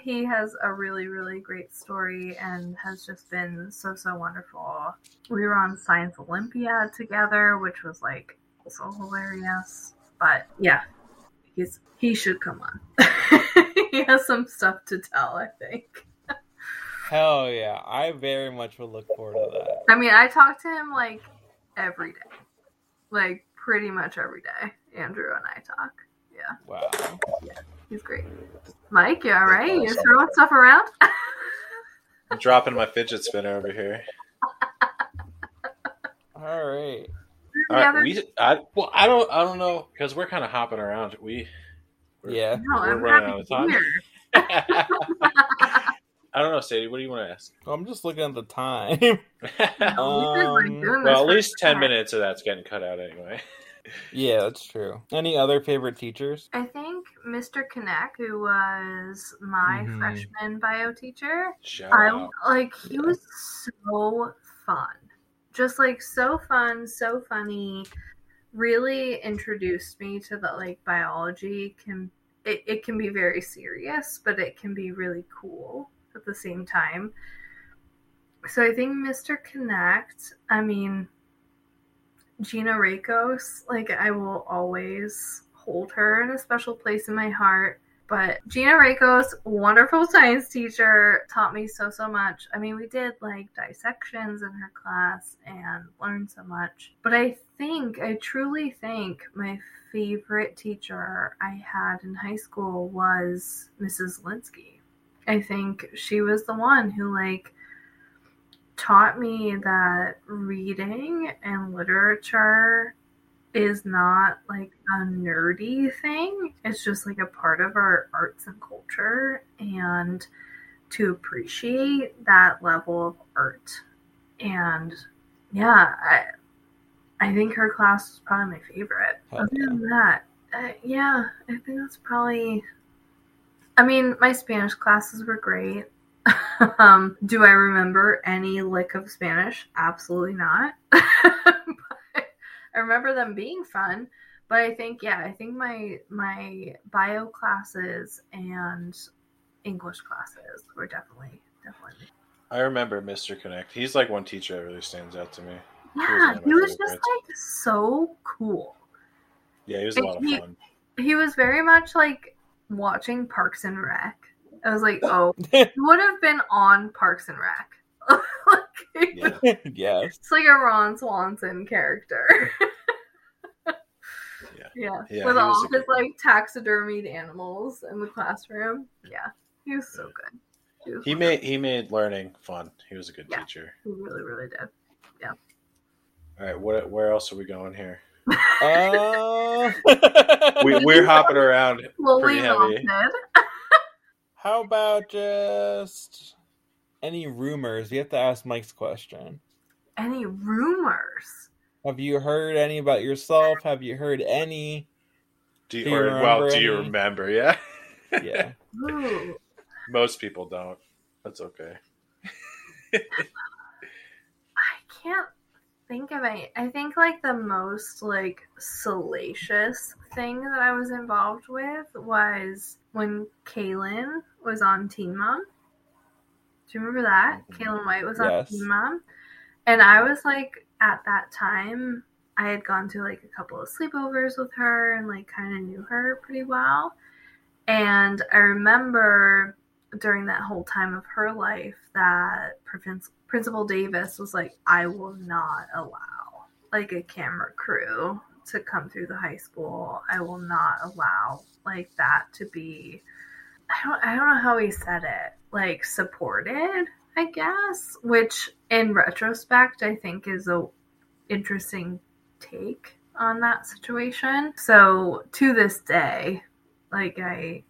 he has a really really great story and has just been so so wonderful. We were on Science Olympiad together, which was like also hilarious. But yeah, he's he should come on. he has some stuff to tell, I think. Hell yeah. I very much would look forward to that. I mean, I talk to him like every day, like pretty much every day. Andrew and I talk. Yeah, Wow. Yeah. He's great. Mike, you all right? You throwing stuff around? I'm dropping my fidget spinner over here. All right. All The right, we. I well, I don't. I don't know because we're kind of hopping around. We. we're- Yeah. no, we're I'm running out of time. I don't know, Sadie. What do you want to ask? I'm just looking at the time. No, we've been, like, Um, well, at least ten minutes of that's getting cut out anyway. yeah, that's true. Any other favorite teachers? I think Mr. Connect, who was my Mhm. freshman bio teacher, Shout I out. like he Yeah. was so fun. Just like so fun, so funny. Really introduced me to that like biology can it, it can be very serious, but it can be really cool at the same time. So I think Mr. Connect, I mean Gina Rakos, like I will always hold her in a special place in my heart. But Gina Rakos, wonderful science teacher, taught me so, so much. I mean, we did like dissections in her class and learned so much. But I think, I truly think my favorite teacher I had in high school was Mrs. Linsky. I think she was the one who, like, taught me that reading and literature is not like a nerdy thing. It's just like a part of our arts and culture and to appreciate that level of art. And yeah, I I think her class was probably my favorite. Hell Other yeah. than that, uh, yeah, I think that's probably I mean, my Spanish classes were great. um, do I remember any lick of Spanish? Absolutely not. I remember them being fun, but I think yeah, I think my my bio classes and English classes were definitely definitely. I remember Mr. Connect. He's like one teacher that really stands out to me. Yeah, one of he was just like so cool. Yeah, he was a lot of He- fun. He was very much like watching Parks and Rec. I was like, oh, he would have been on Parks and Rec. Like, Yeah. yes. It's like a Ron Swanson character. Yeah. yeah. Yeah, With all his like taxidermied animals in the classroom. Yeah. He was so good. He, was He made he made learning fun. He was a good Yeah. teacher. he really, really did. Yeah. All right, what where else are we going here? Uh, We, we're hopping around pretty heavy. How about just any rumors? You have to ask Mike's question. Any rumors? Have you heard any about yourself? Have you heard any? Do you, Do you or, well, remember do you remember? Yeah. Yeah. Ooh. Most people don't. That's okay. I can't think of any. I think like the most like salacious thing that I was involved with was when Kaylin was on Teen Mom. Do you remember that? Mhm. Kaylin White was on Yes. Teen Mom. And I was like at that time I had gone to like a couple of sleepovers with her and like kind of knew her pretty well. And I remember during that whole time of her life that Prin- Principal Davis was like, I will not allow like a camera crew to come through the high school. I will not allow like that to be I don't I don't know how he said it. Like supported, I guess, which in retrospect I think is a interesting take on that situation. So to this day, like I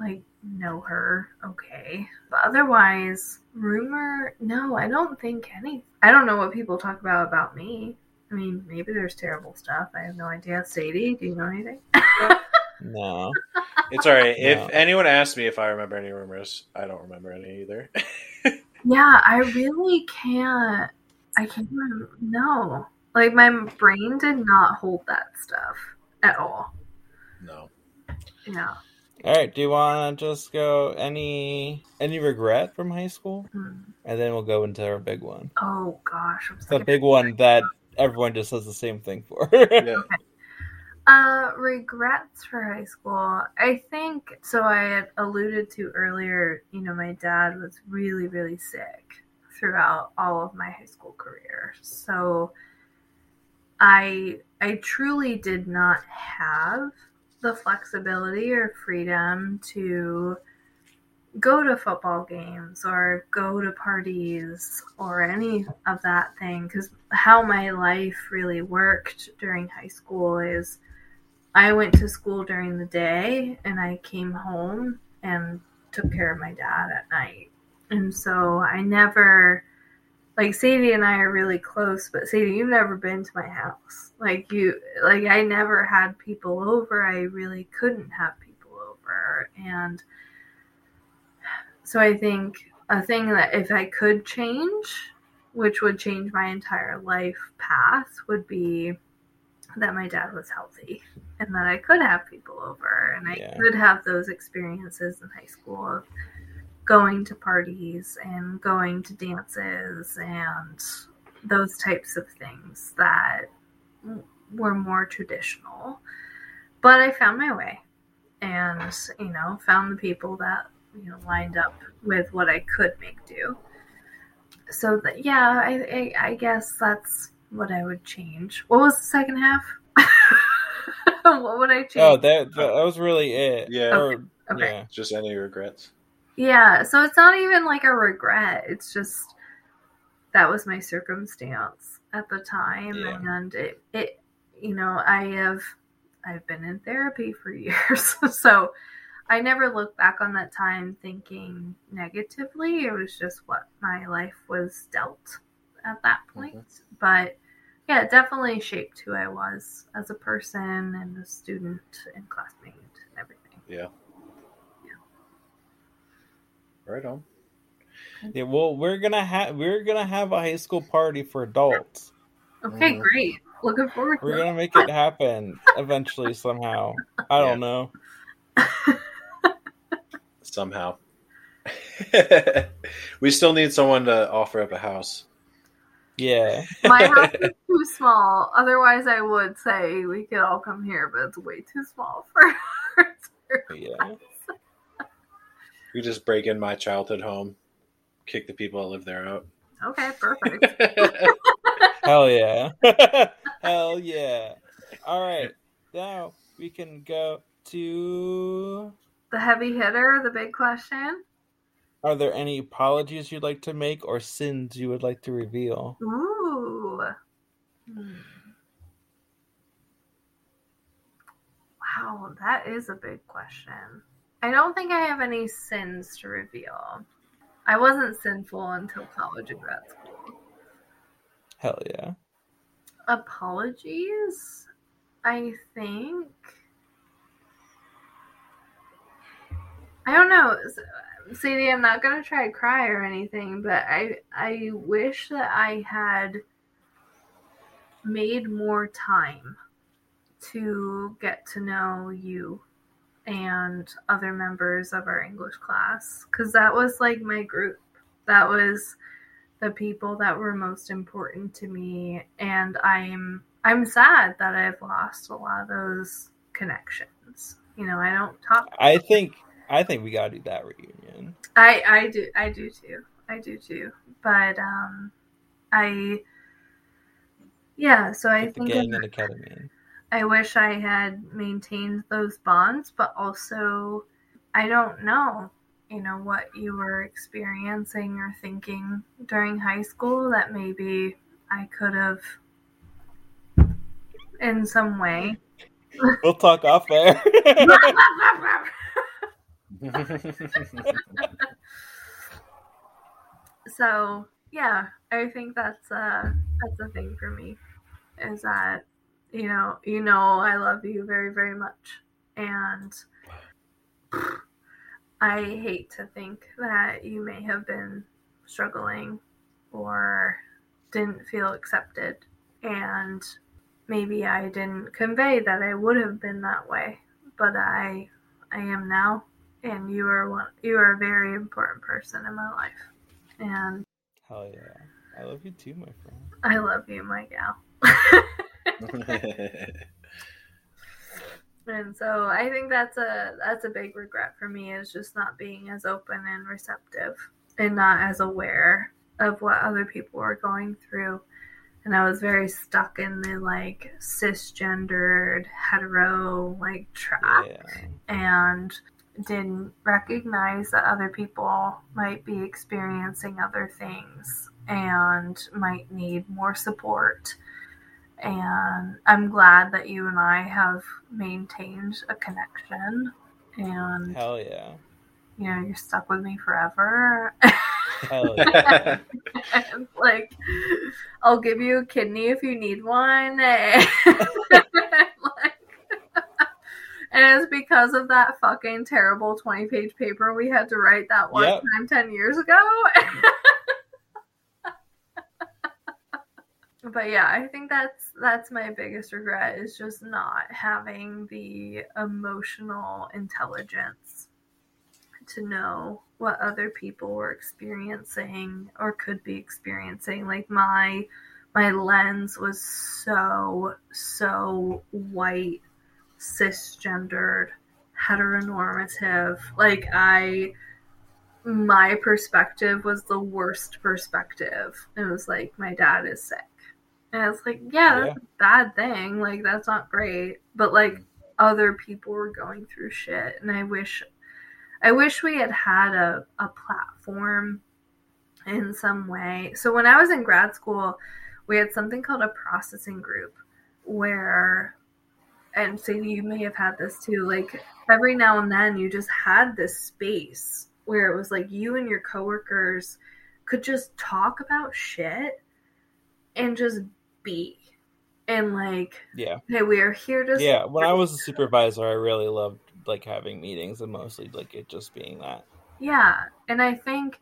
like know her okay. But otherwise, rumor no, I don't think any I don't know what people talk about about me. I mean, maybe there's terrible stuff. I have no idea. Sadie, do you know anything? No. It's all right. No. If anyone asks me if I remember any rumors, I don't remember any either. Yeah, I really can't. I can't remember. No. Like, my brain did not hold that stuff at all. no. Yeah. All right. Do you want to just go any any regret from high school, Hmm. and then we'll go into our big one. Oh, gosh. I'm The big one that everyone just says the same thing for. Yeah. Uh, regrets for high school. I think so. I had alluded to earlier. You know, my dad was really, really sick throughout all of my high school career. So, I I truly did not have the flexibility or freedom to go to football games or go to parties or any of that thing because how my life really worked during high school is I went to school during the day and I came home and took care of my dad at night. And so I never like Sadie and I are really close, but Sadie, you've never been to my house. Like you like I never had people over. I really couldn't have people over. And so I think a thing that if I could change, which would change my entire life path, would be that my dad was healthy and that I could have people over and I Yeah. could have those experiences in high school of going to parties and going to dances and those types of things that were more traditional. But I found my way and you know found the people that you know lined up with what I could make do. So that yeah, I, I I guess that's what I would change. What was the second half? what would I oh, change? Oh, that that was really it. Yeah. Or- Okay. yeah. Just any regrets? Yeah, so it's not even like a regret. It's just that was my circumstance at the time Yeah. and it it you know, I have I've been in therapy for years. so I never look back on that time thinking negatively. It was just what my life was dealt at that mm-hmm. point. But yeah, it definitely shaped who I was as a person and a student and classmate and everything. Yeah. Right on. Yeah, well, we're gonna have we're gonna have a high school party for adults. Okay, Mhm. great. Looking forward to We're gonna make it happen eventually somehow. I don't know. Somehow. we still need someone to offer up a house. Yeah. My house is too small. Otherwise, I would say we could all come here, but it's way too small for. Yeah. We just break in my childhood home, kick the people that live there out. okay, perfect. Hell yeah. Hell yeah. All right. Now we can go to. The heavy hitter, the big question. Are there any apologies you'd like to make or sins you would like to reveal? Ooh. Wow, that is a big question. I don't think I have any sins to reveal. I wasn't sinful until college and grad school. Hell yeah. apologies i think i don't know sadie i'm not gonna try to cry or anything but i i wish that i had made more time to get to know you and other members of our english class. Because that was like my group. That was the people that were most important to me and i'm i'm sad that i've lost a lot of those connections. You know i don't talk I think I think we gotta do that reunion. i i do i do too i do too but um i yeah so i With the think gang and the ketamine. I wish I had maintained those bonds, but also I don't know, you know, what you were experiencing or thinking during high school that maybe I could have in some way. We'll talk off there. so yeah, I think that's uh that's a thing for me. Is that you know, you know I love you very, very much. And I hate to think that you may have been struggling or didn't feel accepted. And maybe I didn't convey that I would have been that way. But I I am now and you are one you are a very important person in my life. And Hell yeah. I love you too, my friend. I love you, my gal. And so I think that's a that's a big regret for me is just not being as open and receptive and not as aware of what other people were going through. And I was very stuck in the like cisgendered hetero like trap Yeah. and didn't recognize that other people might be experiencing other things and might need more support. And I'm glad that you and I have maintained a connection and Hell yeah. you know, you're stuck with me forever. Hell yeah. like I'll give you a kidney if you need one. And, it's because of that fucking terrible 20 page paper we had to write that one Yep. time 10 years ago. but yeah, I think that's that's my biggest regret is just not having the emotional intelligence to know what other people were experiencing or could be experiencing. Like my my lens was so so white, cisgendered, heteronormative. Like I my perspective was the worst perspective. It was like my dad is sick. And I was like, yeah, that's a bad thing. Like that's not great. But like other people were going through shit and I wish I wish we had had a, a platform in some way. So when I was in grad school, we had something called a processing group where and so you may have had this too, like every now and then you just had this space where it was like you and your coworkers could just talk about shit and just be and like Yeah. hey we are here to Yeah. When I was a supervisor, I really loved like having meetings and mostly like it just being that. yeah and i think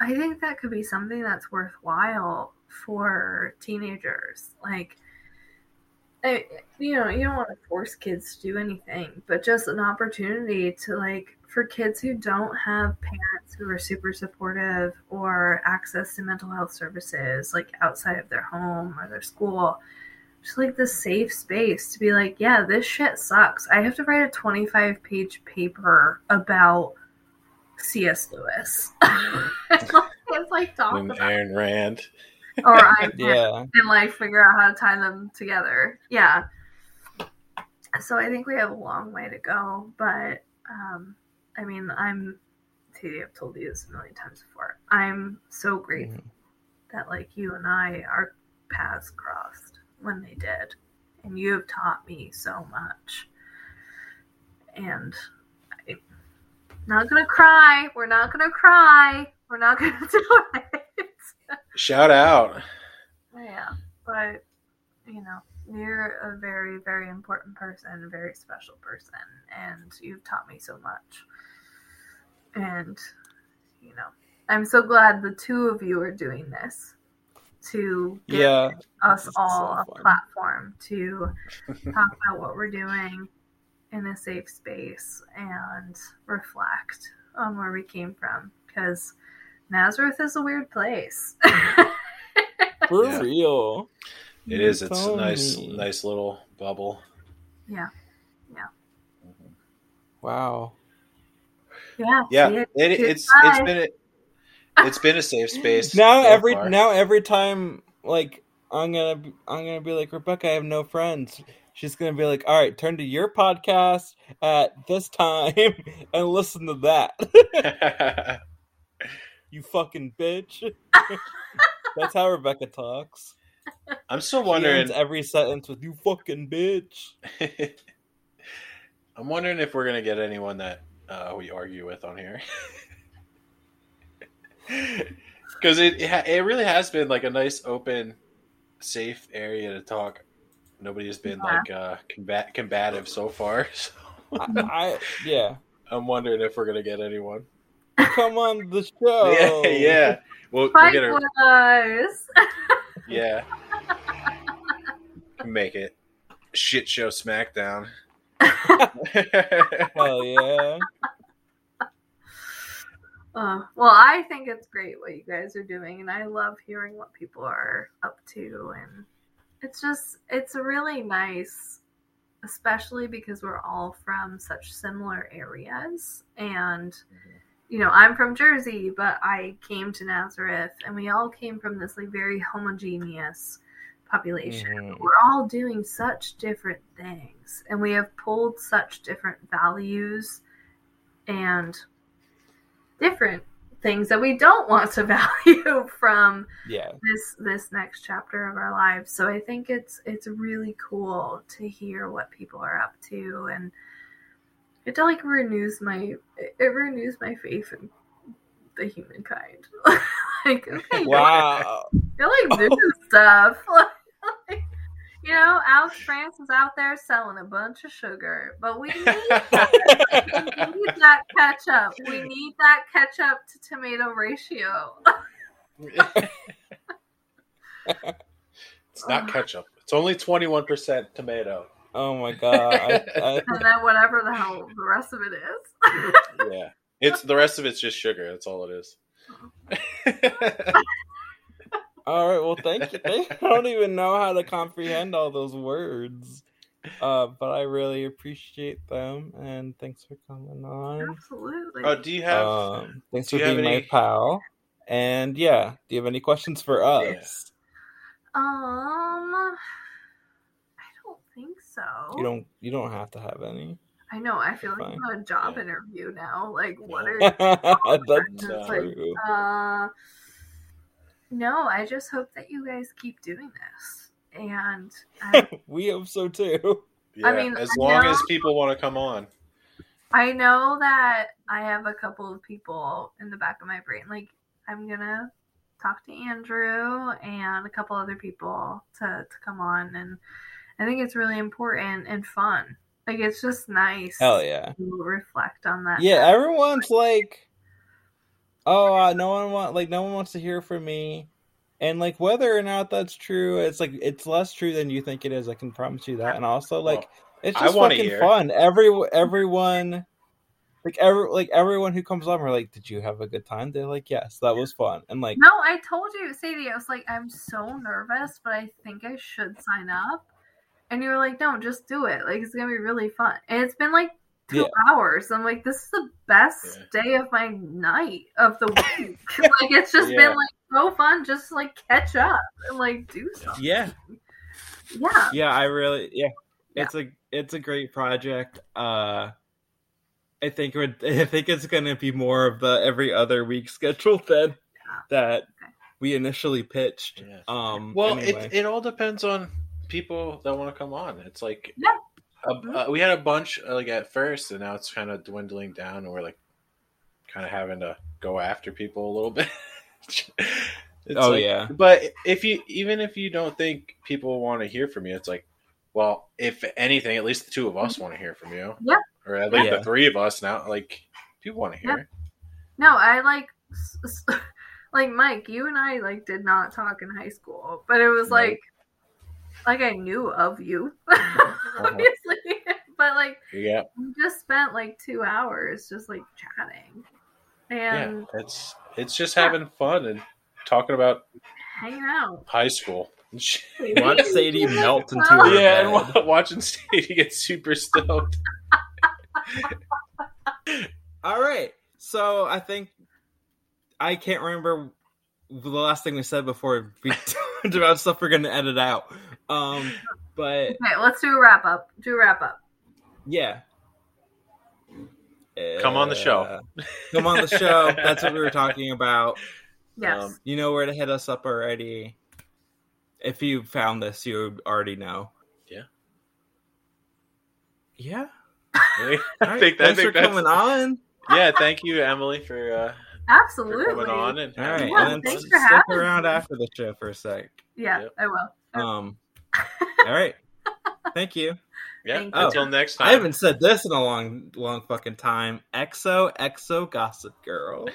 i think that could be something that's worthwhile for teenagers like I, you know you don't want to force kids to do anything but just an opportunity to like for kids who don't have parents who are super supportive or access to mental health services like outside of their home or their school just like the safe space to be like yeah this shit sucks i have to write a 25 page paper about cs lewis it's like talk And about Ayn Rand. Or i'm Yeah. and like figure out how to tie them together. Yeah. So I think we have a long way to go, but um, I mean, I'm. Katie, I've told you this a million times before. I'm so grateful Mhm. that like you and I, our paths crossed when they did, and you have taught me so much. And I'm not gonna cry. We're not gonna cry. We're not gonna do it. Shout out. Yeah, but you know, you're a very, very important person, a very special person, and you've taught me so much. And you know, I'm so glad the two of you are doing this to give Yeah. us all so a platform to talk about what we're doing in a safe space and reflect on where we came from because Nazareth is a weird place. For Yeah. real. It You is. It's a nice, me. nice little bubble. yeah. yeah. Wow. Yeah. Yeah, see it, Good it's it's try. been a, it's been a safe space. Now so every far. now every time like I'm gonna be, I'm gonna be like Rebecca, I have no friends. She's gonna be like, all right, turn to your podcast at this time and listen to that. You fucking bitch. That's how Rebecca talks. I'm still She wondering. ends every sentence with "you fucking bitch." I'm wondering if we're gonna get anyone that uh, we argue with on here, because it it, ha- it really has been like a nice, open, safe area to talk. Nobody has been Yeah. like uh, combat combative so far. So I, I yeah. I'm wondering if we're gonna get anyone. Come on the show. Yeah, yeah. We'll, we'll Fight get her. Yeah. Make it shit show SmackDown. Hell yeah. Uh, well, I think it's great what you guys are doing, and I love hearing what people are up to. And it's just, it's really nice, especially because we're all from such similar areas. And, you know, I'm from Jersey, but I came to Nazareth, and we all came from this like very homogeneous population. Mhm. We're all doing such different things, and we have pulled such different values and different things that we don't want to value from Yeah. this this next chapter of our lives. So I think it's it's really cool to hear what people are up to and it like renews my it renews my faith in the humankind. like okay, Wow. you're like doing stuff. Like, you know, Alex France is out there selling a bunch of sugar, but we need that. we need that ketchup. We need that ketchup to tomato ratio. it's not ketchup. It's only 21% tomato. Oh my god. I, I, and then whatever the hell the rest of it is. Yeah. It's the rest of it's just sugar. That's all it is. all right. Well, thank you. I don't even know how to comprehend all those words. Uh, but I really appreciate them, and thanks for coming on. Absolutely. Oh, do you have? Um, thanks for you have being my any- pal. And yeah, do you have any questions for us? um, I don't think so. You don't. You don't have to have any. I know. I feel like I'm a job Yeah. interview now. Like, what No. are That's It's like, true. Uh, no, I just hope that you guys keep doing this. And I, we hope so too. Yeah, I mean, as I long know- as people want to come on. I know that I have a couple of people in the back of my brain. Like, I'm gonna talk to Andrew and a couple other people to, to come on. And I think it's really important and fun. Like, it's just nice Hell yeah. to reflect on that. Yeah, everyone's like, oh, uh, no one want like no one wants to hear from me, and like whether or not that's true, it's like it's less true than you think it is. I can promise you that. And also, like, it's just fucking hear. fun. Every everyone, like every like everyone who comes on, we're like, did you have a good time? They're like, yes, that was fun. And like, No, I told you, Sadie, I was like, I'm so nervous, but I think I should sign up. And you were like, no, just do it. Like, it's going to be really fun. And it's been like two Yeah. hours. I'm like, this is the best day of my night of the week. like, it's just Yeah. been like so fun just to, like catch up and like do something. yeah, Yeah. yeah, I really, yeah, it's a it's a great project. Uh, I think we're, I think it's gonna be more of the every other week schedule than that we initially pitched. Yeah. Um, Well, anyway. it it all depends on people that want to come on. It's like Yeah. a- uh, we had a bunch uh, like at first, and now it's kind of dwindling down, and we're like kind of having to go after people a little bit. It's oh like- yeah, but if you even if you don't think people want to hear from you, it's like, well, if anything, at least the two of us want to hear from you. Yeah. Or at least Yeah. the three of us now. Like, people want to hear. No, I like, s- s- like Mike, you and I like did not talk in high school, but it was No. like, like I knew of you, Uh-huh. obviously, but like Yeah, we just spent like two hours just like chatting and yeah. It's it's just having fun and talking about hanging out. high school. watch Sadie melt into Well- her yeah, bed. and watching Sadie get super stoked. All right, so I think I can't remember the last thing we said before we talked about stuff we're gonna edit out. Um, but Okay, let's do a wrap up. Do a wrap up. yeah. Come on the show. Uh, come on the show. That's what we were talking about. Yes. Um, You know where to hit us up already. If you found this, you already know. Yeah. Yeah. I All right, think, I Thanks think for that's coming on. yeah. Thank you, Emily, for, uh, for Absolutely. coming on and All right, Yeah, and then thanks s- for stick having around me. after the show for a sec. Yeah, Yep. I will. Um. All right. Thank you. yeah. Thank you. Until oh, next time. I haven't said this in a long, long fucking time. Exo, exo, gossip girl.